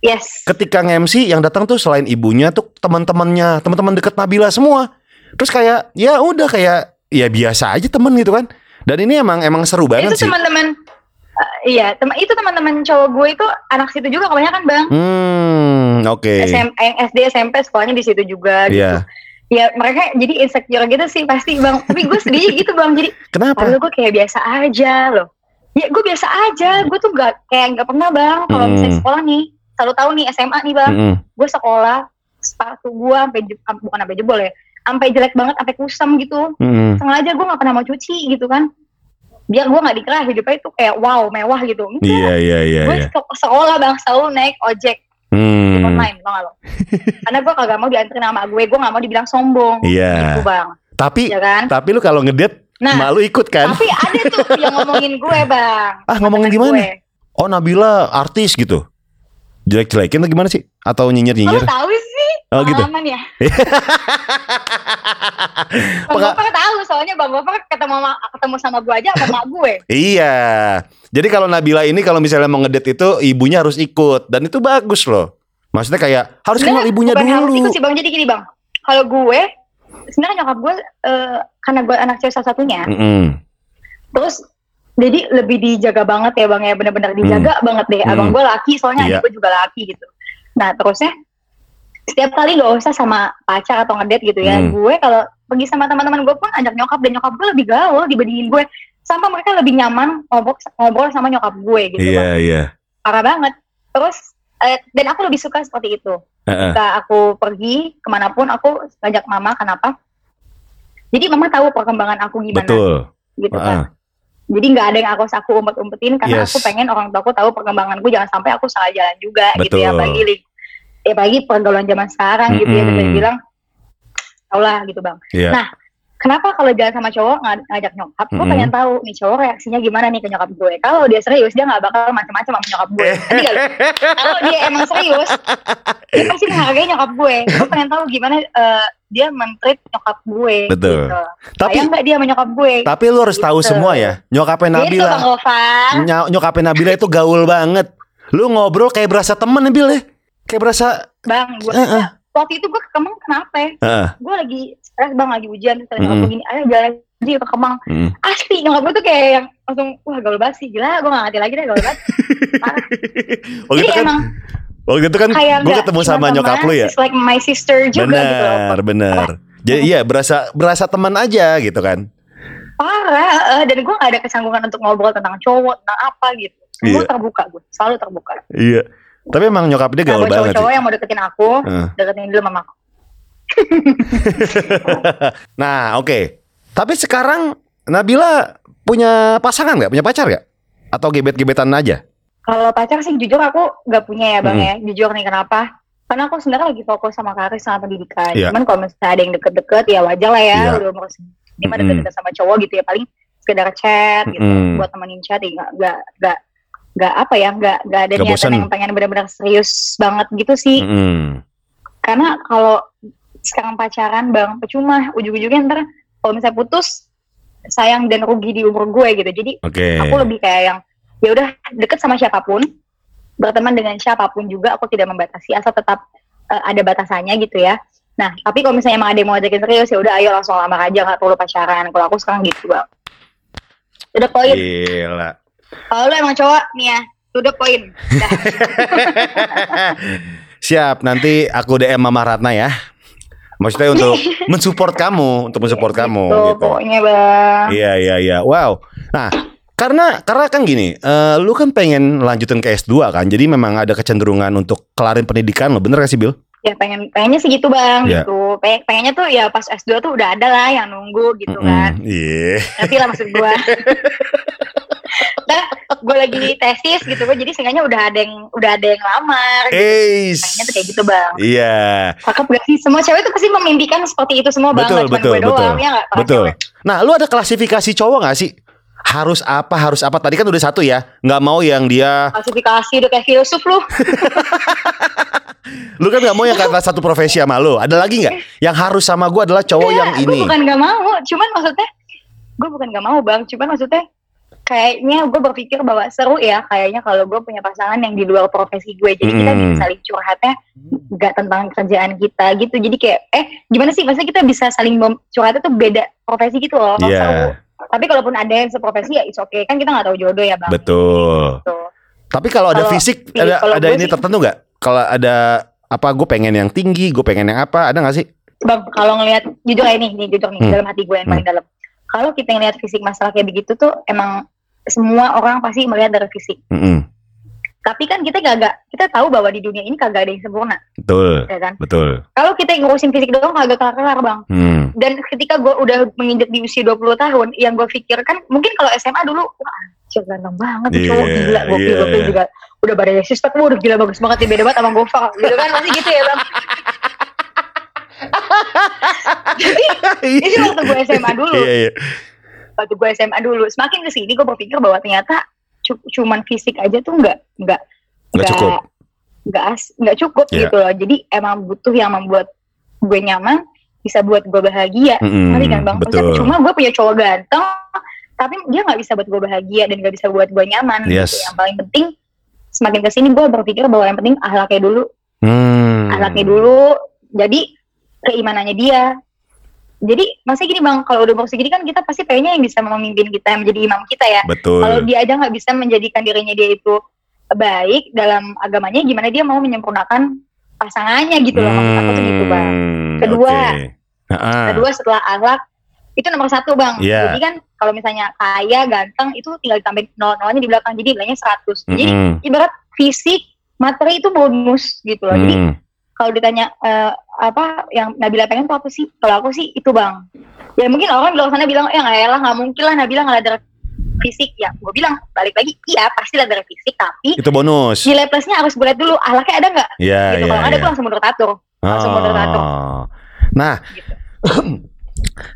S4: Yes.
S1: Ketika nge-MC yang datang tuh selain ibunya tuh teman-temannya Teman-teman deket Nabila semua. Terus kayak ya udah kayak ya biasa aja temen gitu kan? Dan ini emang emang seru banget
S4: itu
S1: sih.
S4: teman-teman iya teman itu teman-teman cowok gue itu anak situ juga kebanyakan bang
S1: Hmm, oke.
S4: SM, eh, SD SMP sekolahnya di situ juga gitu
S1: Iya.
S4: ya mereka jadi insecure gitu sih pasti bang tapi gue sedih gitu bang jadi
S1: Kenapa?
S4: Lalu gue kayak biasa aja loh. Ya gue biasa aja. Gue tuh gak kayak nggak pernah bang. Kalau
S1: Mm.
S4: misalnya sekolah nih, selalu tahu nih SMA nih bang.
S1: Mm-mm.
S4: Gue sekolah sepatu gue sampai bukan sampai jebol ya, sampai jelek banget, sampai kusam gitu.
S1: Mm-mm.
S4: Sengaja gue nggak pernah mau cuci gitu kan. Biar gue nggak dikira hidupnya itu kayak wow mewah gitu.
S1: Iya, iya, iya,
S4: gue
S1: iya.
S4: se- sekolah bang selalu naik ojek
S1: Hmm.
S4: online, gak lo? Karena gue kagak mau dianterin sama gue, gue gak mau dibilang sombong.
S1: Iya.
S4: Gitu bang,
S1: Tapi
S4: ya kan?
S1: tapi lu kalau ngedate
S4: Nah,
S1: malu ikut kan?
S4: tapi ada tuh yang ngomongin gue bang.
S1: Ah, ngomongin gimana?
S4: gue.
S1: Oh, Nabila artis gitu. Jelek-jelekin atau gimana sih? Atau nyinyir-nyinyir?
S4: lu tahu?
S1: Oh, gitu.
S4: Pengalaman ya? Bang
S1: Peka-
S4: Gopar tahu soalnya Bang Gopar ketemu sama, ketemu sama gue aja sama mak gue.
S1: Iya. Jadi kalau Nabila ini kalau misalnya mau ngedate itu ibunya harus ikut dan itu bagus loh. Maksudnya kayak harus kenal ibunya
S4: bukan harus
S1: dulu.
S4: ikut sih Bang. Jadi gini Bang, kalau gue sebenarnya nyokap gue eh, karena gue anak cewek satu-satunya,
S1: Mm-mm.
S4: terus jadi lebih dijaga banget ya Bang ya, bener-bener dijaga banget deh. Abang
S1: Hmm.
S4: gue laki, soalnya
S1: Iya.
S4: adik gue juga laki gitu. Nah terusnya setiap kali gak usah sama pacar atau ngedate gitu ya,
S1: Hmm.
S4: gue kalau pergi sama teman-teman gue pun ajak nyokap dan nyokap gue lebih gaul dibandingin gue. Sampai mereka lebih nyaman ngobrol, ngobrol sama nyokap gue gitu.
S1: Iya,
S4: Bang.
S1: iya.
S4: Parah banget. Terus eh, dan aku lebih suka seperti itu.
S1: Heeh.
S4: Ketika aku pergi ke mana pun aku ngajak mama. Kenapa? Jadi mama tahu perkembangan aku gimana
S1: Betul.
S4: gitu
S1: Heeh.
S4: kan. Jadi nggak ada yang aku aku umpet-umpetin karena
S1: Yes.
S4: aku pengen orang tua aku tahu perkembanganku jangan sampai aku salah jalan juga gitu ya
S1: Betul.
S4: bagi ya bagi pergaulan zaman sekarang gitu ya bisa
S1: Mm-mm.
S4: dibilang tau lah gitu bang.
S1: Iya.
S4: Nah kenapa kalau jalan sama cowok ng- ngajak nyokap, gue
S1: Mm-mm.
S4: pengen tahu nih cowok reaksinya gimana nih ke nyokap gue. Kalau dia serius dia nggak bakal macam-macam sama nyokap gue. Lu? Kalau dia emang serius, dia pasti menghargai nyokap gue. Gue pengen tahu gimana eh, dia mentreat nyokap gue.
S1: Betul.
S4: Gitu.
S1: Tapi
S4: Sayang nggak dia sama nyokap gue?
S1: tapi lu harus tahu
S4: Gitu.
S1: semua ya. Nyokapnya
S4: Gitu
S1: Nabila.
S4: bang Gofar.
S1: Ny- nyokapnya Nabila itu gaul banget. Lu ngobrol kayak berasa temen Nabil ya. Kayak berasa
S4: Bang, gue
S1: Heeh.
S4: waktu itu gue ke Kemang kenapa? ya?
S1: Heeh.
S4: Gue lagi stres bang, lagi ujian terus
S1: Mm-mm.
S4: gue gini, ayo jalan aja ke Kemang.
S1: Mm.
S4: Asli nyokap gue tuh kayak yang langsung wah gaul banget sih gila, gue gak ngerti lagi deh gaul banget. Parah.
S1: Oh
S4: Jadi
S1: gitu kan.
S4: emang
S1: Waktu itu kan gue ketemu sama nyokap lu ya.
S4: Like my sister juga gitu loh.
S1: Bener, bener. Jadi iya berasa berasa teman aja gitu kan.
S4: Parah, eh, dan gue gak ada kesanggungan untuk ngobrol tentang cowok, tentang apa gitu. Gue
S1: Iya.
S4: terbuka gue, selalu terbuka.
S1: Iya. Tapi emang nyokap dia gaul banget.
S4: cowok-cowok yang mau deketin aku, deketin dulu mama aku.
S1: Nah, oke. Tapi sekarang Nabila punya pasangan nggak? Punya pacar nggak? Atau gebet-gebetan aja?
S4: Kalau pacar sih jujur aku nggak punya ya bang
S1: Hmm.
S4: ya. Jujur nih kenapa? Karena aku sebenarnya lagi fokus sama karir sama pendidikan.
S1: Iya.
S4: Cuman kalau misalnya ada yang deket-deket ya wajar lah ya.
S1: Iya.
S4: Udah umur segini mah deket-deket sama cowok gitu ya. Paling sekedar chat gitu.
S1: Mm-mm.
S4: Buat temenin chat ya nggak nggak nggak nggak apa ya nggak nggak ada niatan
S1: bosen.
S4: yang pengen benar-benar serius banget gitu sih.
S1: Mm-mm.
S4: Karena kalau sekarang pacaran bang percuma ujung-ujungnya ntar kalau misalnya putus sayang dan rugi di umur gue gitu. Jadi
S1: Oke.
S4: aku lebih kayak yang ya udah deket sama siapa pun berteman dengan siapa pun juga aku tidak membatasi asal tetap eh, ada batasannya gitu ya nah tapi kalau misalnya emang ada yang mau ajakin serius ya udah ayo langsung lamar aja nggak perlu pacaran kalau aku sekarang gitu bang udah poin
S1: Gila.
S4: Kalau lu emang cowok nih ya udah poin Dah.
S1: Siap, nanti aku DM Mama Ratna ya. Maksudnya untuk mensupport kamu, untuk mensupport kamu
S4: Tuh,
S1: gitu.
S4: pokoknya bang
S1: Iya iya iya. Wow. Nah, karena karena kan gini, eh, lu kan pengen lanjutin ke S2 kan. Jadi memang ada kecenderungan untuk kelarin pendidikan lo. Bener gak sih, Bil?
S4: ya pengen pengennya sih gitu bang
S1: Iya.
S4: gitu Pengen, pengennya tuh ya pas S2 tuh udah ada lah yang nunggu gitu kan
S1: Mm-mm. Iya.
S4: ngerti lah maksud gue Nah, gue lagi tesis gitu gue jadi seenggaknya udah ada yang udah ada yang lamar gitu. Tuh kayak gitu bang
S1: Iya.
S4: Cakep gak sih? Semua cewek tuh pasti memimpikan seperti itu semua bang
S1: Betul,
S4: Gak cuma
S1: betul,
S4: gue
S1: betul.
S4: doang ya gak?
S1: Betul.
S4: cewek.
S1: Nah, lu ada klasifikasi cowok gak sih? Harus apa, harus apa? Tadi kan udah satu ya. Nggak mau yang dia,
S4: Klasifikasi udah kayak filsuf lu
S1: lu kan nggak mau yang kata satu profesi sama lu. Ada lagi nggak? Yang harus sama gua adalah cowok yang
S4: Gue
S1: ini.
S4: bukan gak mau Cuman maksudnya Gue bukan gak mau bang Cuman maksudnya Kayaknya gue berpikir bahwa seru ya Kayaknya kalau gue punya pasangan yang di luar profesi gue Jadi kita
S1: Mm-mm.
S4: bisa saling curhatnya Gak tentang kerjaan kita gitu Jadi kayak Eh gimana sih Maksudnya kita bisa saling curhatnya tuh beda profesi gitu loh
S1: Iya.
S4: Seru. tapi kalaupun ada yang seprofesi ya it's okay kan kita nggak tahu jodoh ya bang
S1: Betul.
S4: Gitu.
S1: Tapi kalau ada
S4: Kalau-
S1: fisik ada ada ini
S4: sih-
S1: tertentu nggak? Kalau ada apa gue pengen yang tinggi, gue pengen yang apa, ada nggak sih?
S4: bang kalau ngelihat jujur ya ini nih jujur nih
S1: Hmm.
S4: dalam hati gue yang paling dalam kalau kita ngelihat fisik masalah kayak begitu tuh emang semua orang pasti melihat dari fisik
S1: Mm-mm.
S4: tapi kan kita gak kita tahu bahwa di dunia ini kagak ada yang sempurna
S1: Betul,
S4: ya kan
S1: betul.
S4: kalau kita ngurusin fisik doang kagak kelar-kelar bang
S1: Hmm.
S4: dan ketika gue udah menginjak di usia 20 tahun yang gue pikirkan mungkin kalau SMA dulu wah anjir ganteng banget tuh cowok gila
S1: iya.
S4: gokil juga udah badannya sistem wah udah gila bagus banget ya beda banget sama Gofar gitu kan masih gitu ya bang jadi ini waktu gue SMA dulu
S1: Iya, iya.
S4: Waktu gue SMA dulu semakin ke sini gue berpikir bahwa ternyata cu- cuman fisik aja tuh nggak nggak
S1: Nggak cukup.
S4: nggak as- nggak cukup
S1: Iya.
S4: gitu loh jadi emang butuh yang membuat gue nyaman bisa buat gue bahagia Ngerti kan bang
S1: betul.
S4: cuma gue punya cowok ganteng tapi dia nggak bisa buat gue bahagia dan nggak bisa buat gue nyaman
S1: Yes.
S4: gitu. yang paling penting semakin ke sini gue berpikir bahwa yang penting ahlaknya dulu
S1: Hmm.
S4: ahlaknya dulu jadi keimanannya dia jadi masih gini bang kalau udah umur segini kan kita pasti pengennya yang bisa memimpin kita yang menjadi imam kita ya
S1: Betul.
S4: kalau dia aja nggak bisa menjadikan dirinya dia itu baik dalam agamanya gimana dia mau menyempurnakan pasangannya gitu loh maksud aku tuh gitu bang
S1: Hmm,
S4: Kedua.
S1: oke. Ah,
S4: kedua setelah akhlak itu nomor satu bang
S1: Iya.
S4: jadi kan kalau misalnya kaya ganteng itu tinggal ditambahin nol nolnya di belakang jadi nilainya 100 jadi
S1: mm-mm,
S4: ibarat fisik materi itu bonus gitu loh jadi
S1: mm.
S4: Kalau ditanya eh, apa yang Nabila pengen tuh apa sih kalau aku sih itu bang ya mungkin orang di luar sana bilang ya nggak elah nggak mungkin lah Nabila nggak ada fisik ya gue bilang balik lagi iya pasti lah dari fisik tapi
S1: Itu bonus.
S4: nilai plusnya harus gue lihat dulu ahlaknya ada nggak
S1: Iya,
S4: gitu kalau nggak ada
S1: iya.
S4: gue langsung mundur tatur langsung mundur tatur
S1: Oh. Nah,
S4: gitu.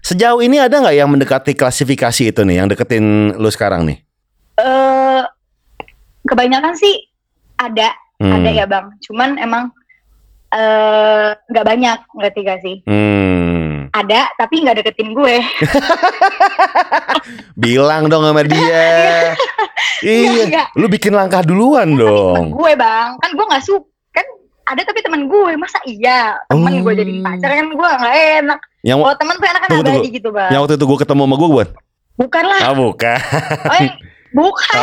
S1: sejauh ini ada nggak yang mendekati klasifikasi itu nih, yang deketin lu sekarang nih?
S4: eh kebanyakan sih ada
S1: Hmm.
S4: ada ya bang cuman emang eh nggak banyak ngerti gak sih?
S1: Hmm.
S4: ada tapi nggak deketin gue.
S1: Bilang dong sama dia. iya, lu bikin langkah duluan
S4: temen
S1: dong.
S4: gue bang. Kan gue nggak suka. Kan ada tapi teman gue. Masa iya? Teman
S1: Oh.
S4: gue jadi pacar kan gue nggak enak.
S1: Yang
S4: kalau teman tuh enak kan abadi gitu bang.
S1: Yang waktu itu gue ketemu sama gue buat.
S4: bukan lah.
S1: Ah bukan.
S4: oh, yang- bukan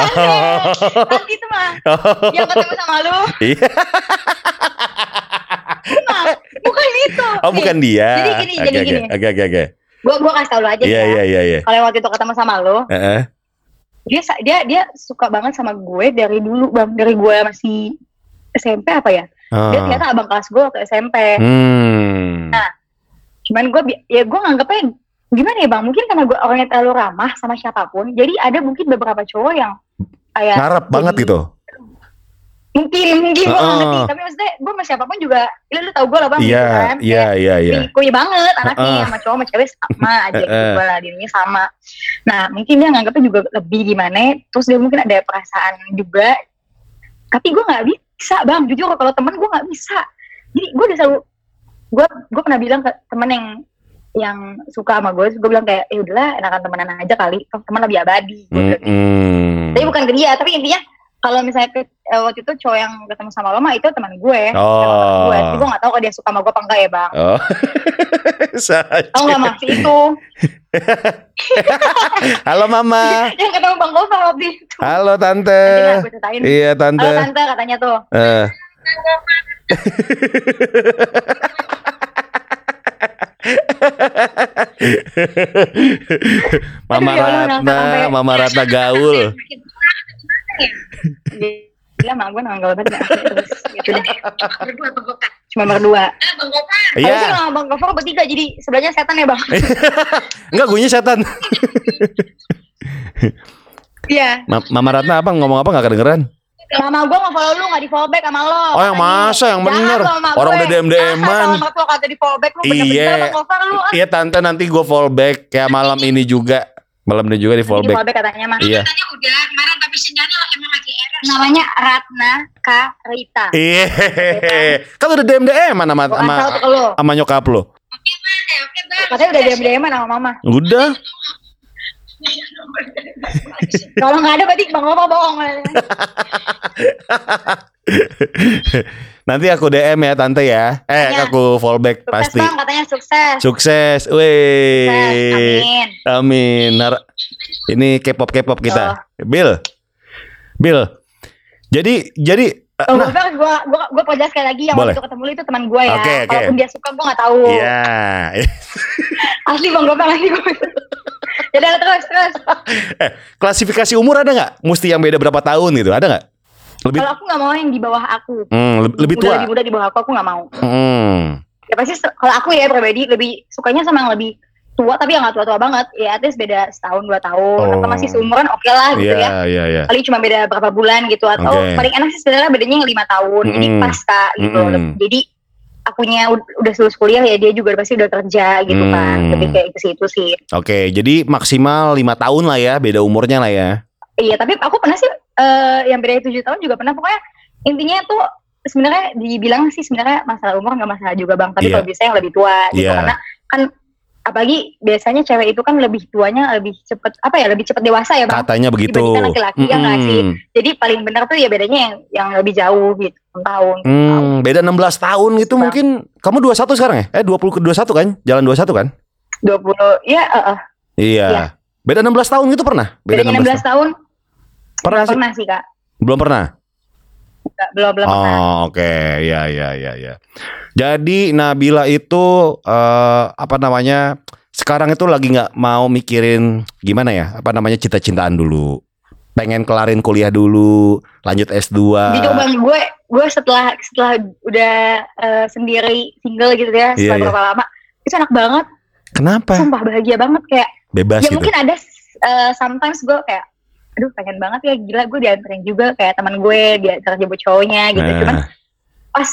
S4: nanti itu mah yang ketemu sama lu.
S1: Iya.
S4: Nah, bukan itu
S1: Oh bukan dia.
S4: Jadi gini,
S1: Oke,
S4: jadi
S1: oke,
S4: gini.
S1: Oke oke oke.
S4: gue gue kasih tau lu aja
S1: Iya
S4: ya
S1: iya iya iya.
S4: kalau waktu itu ketemu sama lu
S1: Heeh.
S4: dia sa- dia dia suka banget sama gue dari dulu bang dari gue masih SMP apa ya dia
S1: Ah.
S4: ternyata abang kelas gue waktu SMP
S1: Hmm.
S4: cuman gue ya gue nganggapnya gimana ya bang mungkin karena gue orangnya terlalu ramah sama siapa pun jadi ada mungkin beberapa cowok yang kayak
S1: Ngarep banget gitu.
S4: Mungkin mungkin gue
S1: Heeh.
S4: ngerti tapi maksudnya gue sama siapa pun juga ya, lu tau gue lah bang gitu
S1: Iya
S4: kan
S1: iya iya iya.
S4: kuy banget anaknya
S1: Heeh.
S4: sama cowok sama cewek sama aja gitu
S1: Heeh.
S4: gue lah dirinya sama nah mungkin dia nganggapnya juga lebih gimana terus dia mungkin ada perasaan juga tapi gue nggak bisa bang jujur kalau temen gue nggak bisa jadi gue udah selalu gue gue pernah bilang ke temen yang yang suka sama gue gue bilang kayak eh udahlah enakan temenan aja kali toh teman lebih abadi gitu.
S1: Mm-mm.
S4: tapi bukan ke dia tapi intinya kalau misalnya ke, eh, waktu itu cowok yang ketemu sama lo mah itu teman gue
S1: Oh.
S4: Teman gue tapi gue nggak tahu kalau dia suka sama gue apa enggak ya bang
S1: Oh. Saja.
S4: Tau gak masih itu
S1: Halo Mama.
S4: Yang ketemu Bang Gofar waktu itu
S1: Halo Tante.
S4: Nanti
S1: Iya
S4: Halo
S1: Tante.
S4: tante katanya tuh
S1: Eh. Mama
S4: ya
S1: Ratna, Mama Ratna gaul.
S4: Gila mak gue nanggal banget gak Terus gitu deh Cuma berdua Harusnya
S1: Iya.
S4: sama Bang Gofar bertiga Jadi sebelahnya setan ya bang
S1: Enggak gue setan.
S4: Iya
S1: Ma- Mama Ratna apa ngomong apa nggak kedengeran?
S4: Mama gue nge-follow lu gak di follow back sama lo
S1: Oh, yang masa, yang bener. Orang udah
S4: follow back Lu bener-bener
S1: Iya.
S4: Bang ah.
S1: Iya Tante nanti gue fallback kayak malam ini juga. Malam ini juga di
S4: Di follow
S1: fallback.
S4: back katanya mah
S1: Iya.
S5: Katanya udah kemarin tapi sinyalnya emang lagi error.
S4: Namanya Ratna Karita
S1: Iya. Kan udah DM DM sama sama
S4: tau tuh ke lu
S1: sama nyokap lo.
S5: Oke bang, eh, oke bang.
S4: Katanya udah DM-DM sama mama
S1: Udah.
S4: Kalau nggak ada berarti Bang Gofar bohong
S1: Nanti aku DM ya tante ya. Eh,
S4: Tanya.
S1: aku fallback
S4: Sukses
S1: pasti.
S4: bang katanya sukses.
S1: Sukses.
S4: Sukses.
S1: Wih.
S4: Amin.
S1: Amin. Ini K-pop K-pop kita. Bill. Bill. Jadi jadi
S4: Oh,
S1: nah,
S4: gue gue gue gue perjelas sekali lagi yang
S1: Boleh.
S4: waktu ketemu lu itu teman gue ya.
S1: Oke, oke.
S4: Walaupun dia suka gue nggak tahu.
S1: Iya.
S4: Asli bang gue asli gue. Jadi terus terus.
S1: eh, klasifikasi umur ada nggak? Mesti yang beda berapa tahun gitu? Ada nggak? Lebih
S4: Kalau aku nggak mau yang di bawah aku.
S1: hmm, le- lebih tua.
S4: lebih muda di bawah aku aku nggak mau.
S1: Hmm.
S4: Ya pasti kalau aku ya pribadi lebih sukanya sama yang lebih tua tapi yang nggak tua-tua banget. Ya at least beda setahun dua tahun
S1: Oh.
S4: atau masih seumuran oke lah gitu
S1: Iya,
S4: ya.
S1: iya, iya.
S4: Paling cuma beda berapa bulan gitu atau
S1: Oke.
S4: paling enak sih sebenarnya bedanya yang lima tahun. Jadi
S1: Mm-mm.
S4: pas kak gitu.
S1: Mm-mm.
S4: Jadi akunya ud- udah lulus kuliah ya dia juga pasti udah kerja gitu kan.
S1: Hmm.
S4: Lebih kayak ke situ sih.
S1: Oke, jadi maksimal lima tahun lah ya, beda umurnya lah ya.
S4: Iya, tapi aku pernah sih eh yang beda tujuh tahun juga pernah. Pokoknya intinya tuh sebenarnya dibilang sih sebenarnya masalah umur nggak masalah juga bang. Tapi
S1: Iya.
S4: kalau bisa yang lebih tua gitu
S1: Iya.
S4: karena kan apalagi biasanya cewek itu kan lebih tuanya lebih cepet apa ya lebih cepet dewasa ya bang.
S1: Katanya begitu.
S4: Laki-laki, ya nggak sih?
S1: Mm-mm.
S4: Jadi paling benar tuh ya bedanya yang yang lebih jauh gitu tahun.
S1: Hmm, beda 16 tahun gitu
S4: Bang.
S1: mungkin. Kamu 21 sekarang ya? Eh 20 ke 21 kan? Jalan 21 kan?
S4: Dua puluh ya eh, eh.
S1: Iya.
S4: Iya.
S1: Beda 16 tahun gitu pernah? Beda
S4: bedanya 16 tahun
S1: Pernah sih?
S4: pernah sih kak.
S1: Belum pernah.
S4: Nggak, belum belum pernah.
S1: Oh, oke. Ya, ya, ya, ya. Jadi Nabila itu eh apa namanya? Sekarang itu lagi nggak mau mikirin gimana ya? Apa namanya cinta-cintaan dulu. Pengen kelarin kuliah dulu, lanjut S2.
S4: Jujur bang, gue gue setelah setelah udah eh, sendiri single gitu ya,
S1: Iya,
S4: setelah
S1: iya.
S4: berapa lama, itu enak banget,
S1: Kenapa?
S4: sumpah bahagia banget kayak.
S1: Bebas
S4: ya
S1: gitu.
S4: mungkin ada eh, sometimes gue kayak, aduh pengen banget ya gila gue dianterin juga kayak teman gue diantar jemput cowoknya gitu. Cuman
S1: Nah,
S4: pas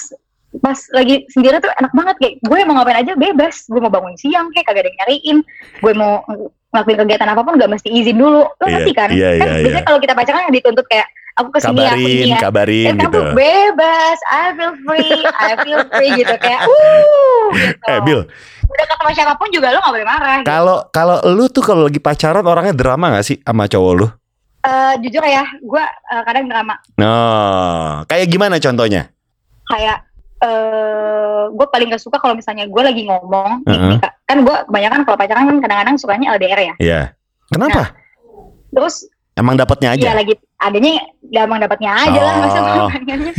S4: pas lagi sendiri tuh enak banget kayak gue mau ngapain aja bebas, gue mau bangun siang kayak kagak ada yang nyariin, gue mau ngelakuin kegiatan apa pun gak mesti izin dulu, lo
S1: Iya,
S4: ngerti kan?
S1: iya,
S4: kan
S1: iya,
S4: biasanya kalau kita pacaran dituntut kayak aku ke sini aku
S1: kabarin,
S4: ini ya.
S1: kabarin gitu.
S4: kamu bebas, I feel free, I feel free gitu kayak, uh, gitu.
S1: Eh, Bill,
S4: Udah ketemu siapa pun juga lo gak boleh marah. Gitu.
S1: kalau kalau lu tuh kalau lagi pacaran orangnya drama gak sih sama cowok lu?
S4: Eh, jujur ya, gue eh, kadang drama
S1: Nah, kayak gimana contohnya?
S4: kayak eh gue paling gak suka kalau misalnya gue lagi ngomong,
S1: Heeh.
S4: nih, Kak. kan gue kebanyakan kalau pacaran kan kadang-kadang sukanya LDR ya.
S1: Iya. Kenapa?
S4: Terus
S1: Emang dapatnya aja.
S4: ya lagi adanya gampang dapatnya aja lah
S1: Oh.
S4: maksudnya pengennya.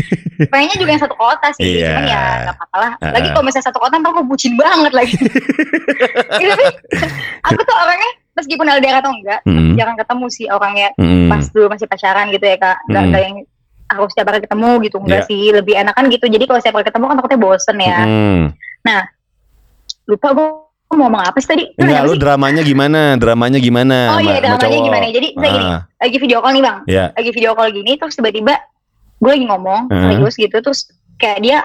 S4: Pengennya juga yang satu kota sih,
S1: Iya.
S4: cuman ya gak apa-apa lah.
S1: Heeh.
S4: Lagi kalau misalnya satu kota ntar gue bucin banget lagi. Iya, tapi aku tuh orangnya meskipun LDR atau enggak,
S1: Mm-mm.
S4: jarang ketemu sih orangnya
S1: Mm-mm.
S4: pas dulu masih pacaran gitu ya kak nggak
S1: Hmm.
S4: nggak yang harus setiap hari ketemu gitu enggak
S1: Iya.
S4: sih lebih enakan gitu jadi kalau setiap hari ketemu kan takutnya bosen ya
S1: Mm.
S4: lupa gue mau ngomong apa sih tadi
S1: Enggak, lu
S4: sih?
S1: dramanya gimana? Dramanya gimana?
S4: oh iya dramanya
S1: cowok?
S4: gimana jadi misalnya gini
S1: Ah,
S4: lagi video call nih bang
S1: Iya.
S4: lagi video call gini terus tiba-tiba gue lagi ngomong
S1: Hmm.
S4: serius gitu terus kayak dia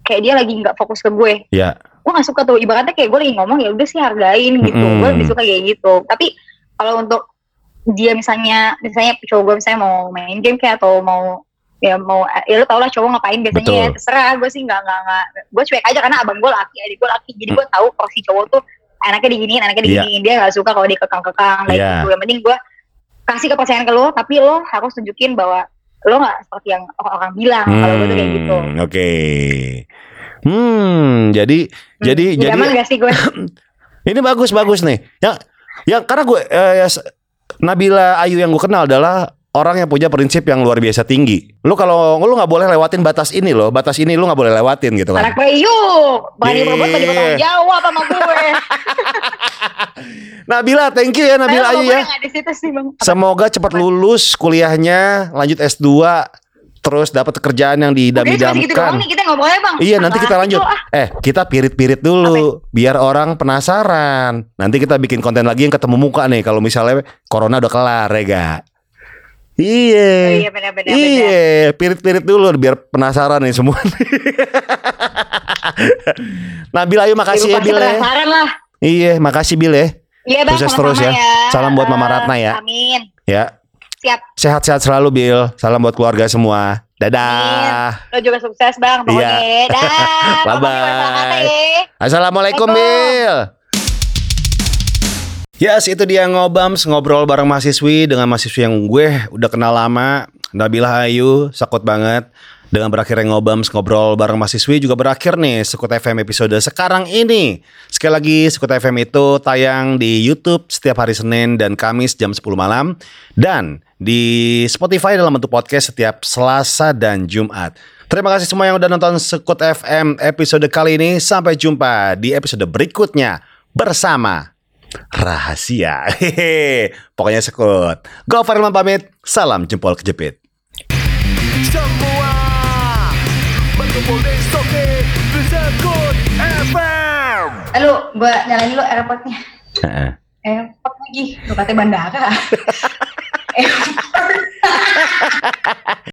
S4: kayak dia lagi nggak fokus ke gue
S1: Iya.
S4: Gue nggak suka tuh ibaratnya kayak gue lagi ngomong ya udah sih hargain gitu
S1: Mm-mm.
S4: gue lebih suka kayak gitu tapi kalau untuk dia misalnya misalnya cowok gue misalnya mau main game kayak atau mau ya mau ya lu tau lah cowok ngapain biasanya ya
S1: Betul.
S4: terserah gue sih nggak nggak nggak gue cuek aja karena abang gue laki adik gue laki jadi gue tahu porsi cowok tuh anaknya diginiin anaknya
S1: Iya.
S4: diginiin dia nggak suka kalau dia kekang-kekang kayak
S1: Iya.
S4: gitu yang penting gue kasih kepercayaan ke lo tapi lo harus tunjukin bahwa lo nggak seperti yang orang-orang bilang kalau gue tuh kayak gitu
S1: Hmm, Oke. Hmm, jadi
S4: Hmm,
S1: jadi jadi
S4: aman gak sih gue
S1: ini bagus bagus nih. Yang yang karena gue eh, ya, Nabila Ayu yang gue kenal adalah orang yang punya prinsip yang luar biasa tinggi. Lu kalau lu nggak boleh lewatin batas ini loh, batas ini lu nggak boleh lewatin gitu kan.
S4: Anak Bayu, berani
S1: Iya.
S4: berbuat tadi bertanggung jawab sama gue.
S1: Nabila, thank you ya Nabila Ayu ya.
S4: sih bang.
S1: Semoga cepat lulus kuliahnya, lanjut S2, terus dapat kerjaan yang didam-idamkan.
S4: nih kita ngobrolnya bang.
S1: Iya, nanti kita lanjut.
S4: ah?
S1: Eh, kita pirit-pirit dulu biar orang penasaran. Nanti kita bikin konten lagi yang ketemu muka nih kalau misalnya corona udah kelar ya, ga?
S4: Oh,
S1: Iya.
S4: Iya benar-benar.
S1: Iya, pirit-pirit dulu biar penasaran nih semua. Nabil ayo makasih ya
S4: Pasti
S1: Bil ya.
S4: penasaran lah.
S1: Iya, makasih Bil ya.
S4: Iya bang,
S1: Sukses terus ya. Salam buat Mama Ratna ya.
S4: Amin.
S1: Ya,
S4: Siap.
S1: sehat-sehat selalu Bil. Salam buat keluarga semua. Dadah.
S4: Lo juga sukses bang. Pokoknya.
S1: Iya.
S4: Dah.
S1: Bye-bye.
S4: Ya.
S1: Assalamualaikum Bil. Yes, itu dia ngobams ngobrol bareng mahasiswi dengan mahasiswi yang gue udah kenal lama. Nabila Ayu, sakut banget. Dengan berakhirnya ngobams ngobrol bareng mahasiswi juga berakhir nih Sekut FM episode sekarang ini. Sekali lagi Sekut FM itu tayang di YouTube setiap hari Senin dan Kamis jam 10 malam dan di Spotify dalam bentuk podcast setiap Selasa dan Jumat. Terima kasih semua yang udah nonton Sekut FM episode kali ini. Sampai jumpa di episode berikutnya bersama Rahasia. Hehe. Pokoknya sekut. Go Firman pamit. Salam jempol kejepit.
S2: Semua berkumpul di di Sekut FM.
S4: Gue nyalain dulu airpodnya.
S1: Heeh.
S4: Airpod lagi. Lu katanya bandara. Airpod.